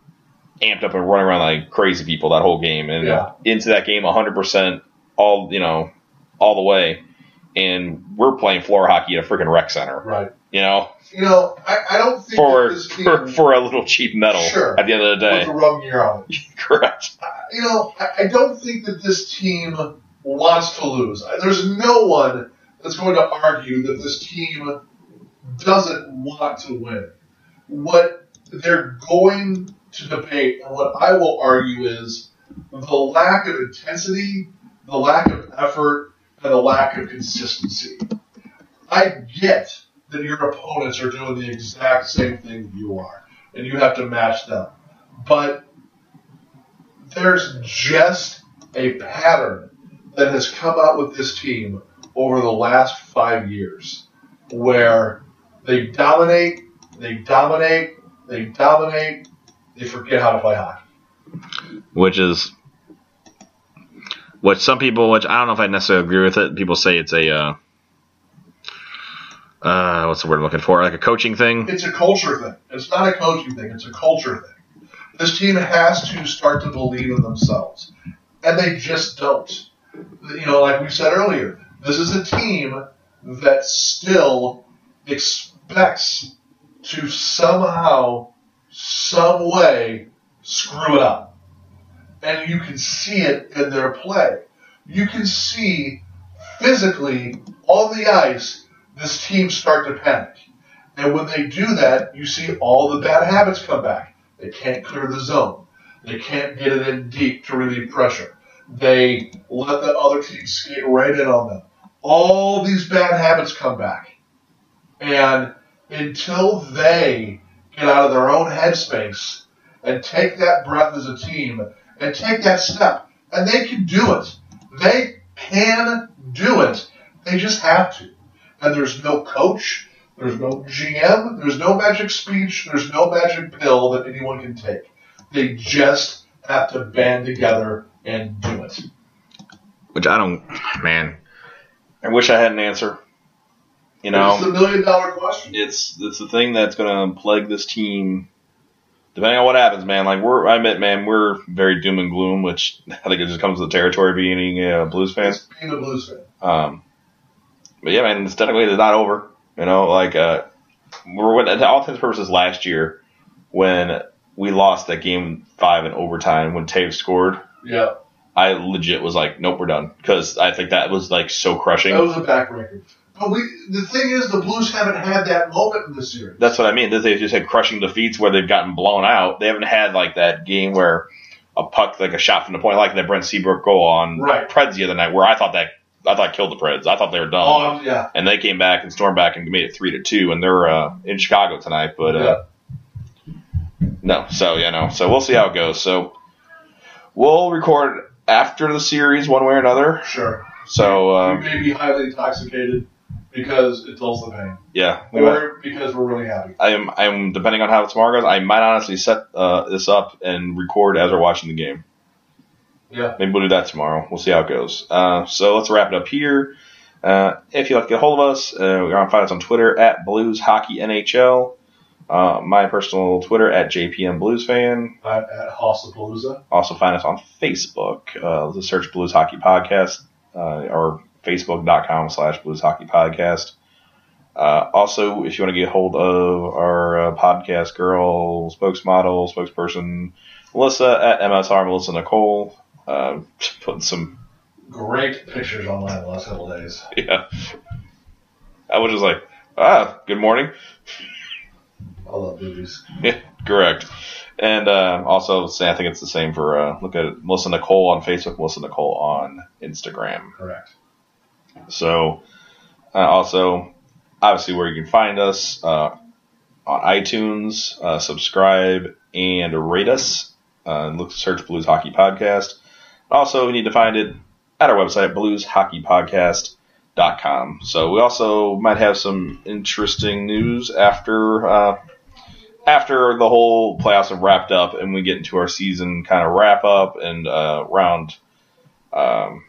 amped up and running around like crazy people that whole game, and Yeah. into that game 100% all, you know, all the way. And we're playing floor hockey at a freaking rec center, right. you know, You know, I, I don't think for this *laughs* team for, for a little cheap medal Sure. at the end of the day. a rub year on it. Correct. you know, I, I don't think that this team wants to lose. There's no one that's going to argue that this team doesn't want to win. What they're going to debate, and what I will argue, is the lack of intensity, the lack of effort, and the lack of consistency. I get that your opponents are doing the exact same thing you are, and you have to match them. But there's just a pattern that has come out with this team over the last five years where they dominate, they dominate, they dominate, they forget how to play hockey. Which is, what some people, which I don't know if I necessarily agree with it. People say it's a, uh, uh, what's the word I'm looking for? Like a coaching thing. It's a culture thing. It's not a coaching thing, it's a culture thing. This team has to start to believe in themselves. And they just don't. You know, like we said earlier, this is a team that still expects to somehow, some way, screw it up. And you can see it in their play. You can see physically on the ice this team start to panic. And when they do that, you see all the bad habits come back. They can't clear the zone. They can't get it in deep to relieve pressure. They let the other team skate right in on them. All these bad habits come back. And until they get out of their own headspace and take that breath as a team and take that step, and they can do it. They can do it. They just have to. And there's no coach, there's no GM, there's no magic speech, there's no magic pill that anyone can take. They just have to band together and do it. Which I don't, man. I wish I had an answer. You know, It's know, the million dollar question. it's it's the thing that's gonna plague this team. Depending on what happens, man. Like we're, I admit, man, we're very doom and gloom, which *laughs* I think it just comes with the territory of being a Blues fan. Being a Blues fan. Um, but yeah, man, it's technically it's not over. You know, like uh, we're with to all intents purposes last year when we lost that game five in overtime when Toews scored. Yeah. I legit was like, nope, we're done because I think that was like so crushing. That was a backbreaker. But we, the thing is, the Blues haven't had that moment in the series. That's what I mean. They've just had crushing defeats where they've gotten blown out. They haven't had like that game where a puck, like a shot from the point, like that Brent Seabrook goal on Right. Preds the other night, where I thought that I thought killed the Preds. I thought they were done. Oh, yeah. and they came back and stormed back and made it three to two, and they're uh, in Chicago tonight. But uh, no, so you know, so we'll see how it goes. So we'll record after the series, one way or another. Sure. So um, may be highly intoxicated because it dulls the pain, yeah, we might- or because we're really happy. I'm I'm depending on how tomorrow goes. I might honestly set uh, this up and record as we're watching the game. Yeah. Maybe we'll do that tomorrow. We'll see how it goes. Uh, so let's wrap it up here. Uh, if you'd like to get a hold of us, uh, going to find us on Twitter at Blues Hockey NHL. Uh, my personal Twitter at JPM Blues Fan. I'm at Hossapalooza. Also find us on Facebook. Uh, just search Blues Hockey Podcast uh, or facebook.com slash Blues Hockey Podcast. Uh, also, if you want to get a hold of our uh, podcast girl, spokesmodel, spokesperson, Melissa at MSR Melissa Nicole, uh, *laughs* putting some, Great pictures online the last couple of days. *laughs* yeah. I was just like, ah, good morning. I love boobies. Yeah, correct. And uh, also, I think it's the same for uh, look at it, Melissa Nicole on Facebook, Melissa Nicole on Instagram. Correct. So, Uh, also, obviously, where you can find us uh, on iTunes, uh, subscribe and rate us. Uh, look, search Blues Hockey Podcast. Also, you need to find it at our website, blueshockeypodcast.com. So we also might have some interesting news after uh, after the whole playoffs have wrapped up and we get into our season kind of wrap up and uh, round um,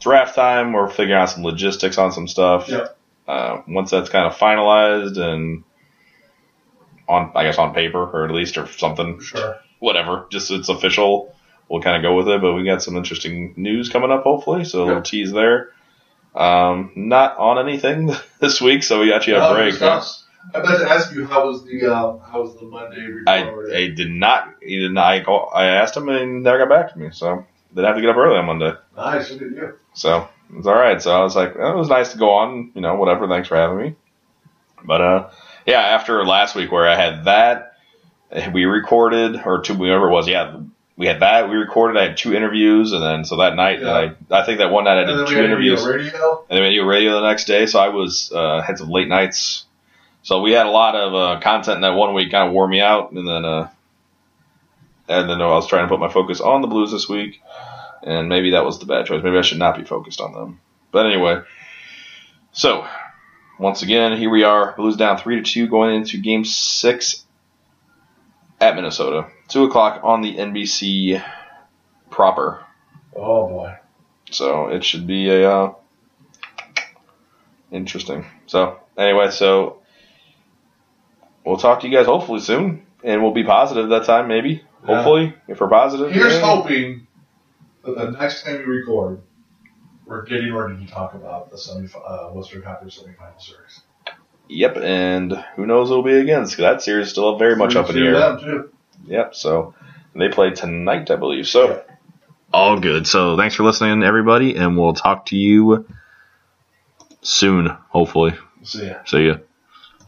draft time. We're figuring out some logistics on some stuff. Yep. Uh, once that's kind of finalized and on, I guess on paper or at least or something, Sure. whatever, just it's official. We'll kind of go with it, but we got some interesting news coming up, hopefully. So a little tease there. Um, not on anything *laughs* this week, so we actually have a break. discuss. I meant to ask you how was the uh, how was the Monday I. I did not. He did not. I, call, I asked him and he never got back to me. So didn't have to get up early on Monday. nice, look at you. So it's all right. So I was like, oh, it was nice to go on. You know, whatever. Thanks for having me. But uh, yeah. After last week where I had that, we recorded or two, whatever it was. Yeah, we had that. We recorded. I had two interviews, and then so that night, Yeah. I I think that one night I And did we two interviews. radio. and then we do radio the next day. So I was uh, had some late nights. So we had a lot of uh, content in that one week, kind of wore me out, and then uh, and then I was trying to put my focus on the Blues this week, and maybe that was the bad choice. Maybe I should not be focused on them. But anyway, so once again, here we are, Blues down three to two, going into Game Six at Minnesota, two o'clock on the NBC proper. Oh boy. So it should be a uh, interesting. So anyway, so we'll talk to you guys hopefully soon, and we'll be positive that time. Maybe, Yeah. hopefully, if we're positive. Here's yeah. hoping that the next time we record, we're getting ready to talk about the semi uh, Western Conference semifinal series. Yep, and who knows who it'll be against? 'cause that series is still very much up in the Three to air. Them too. Yep. So they play tonight, I believe. So Yeah. all good. So thanks for listening, everybody, and we'll talk to you soon. Hopefully. See ya. See ya.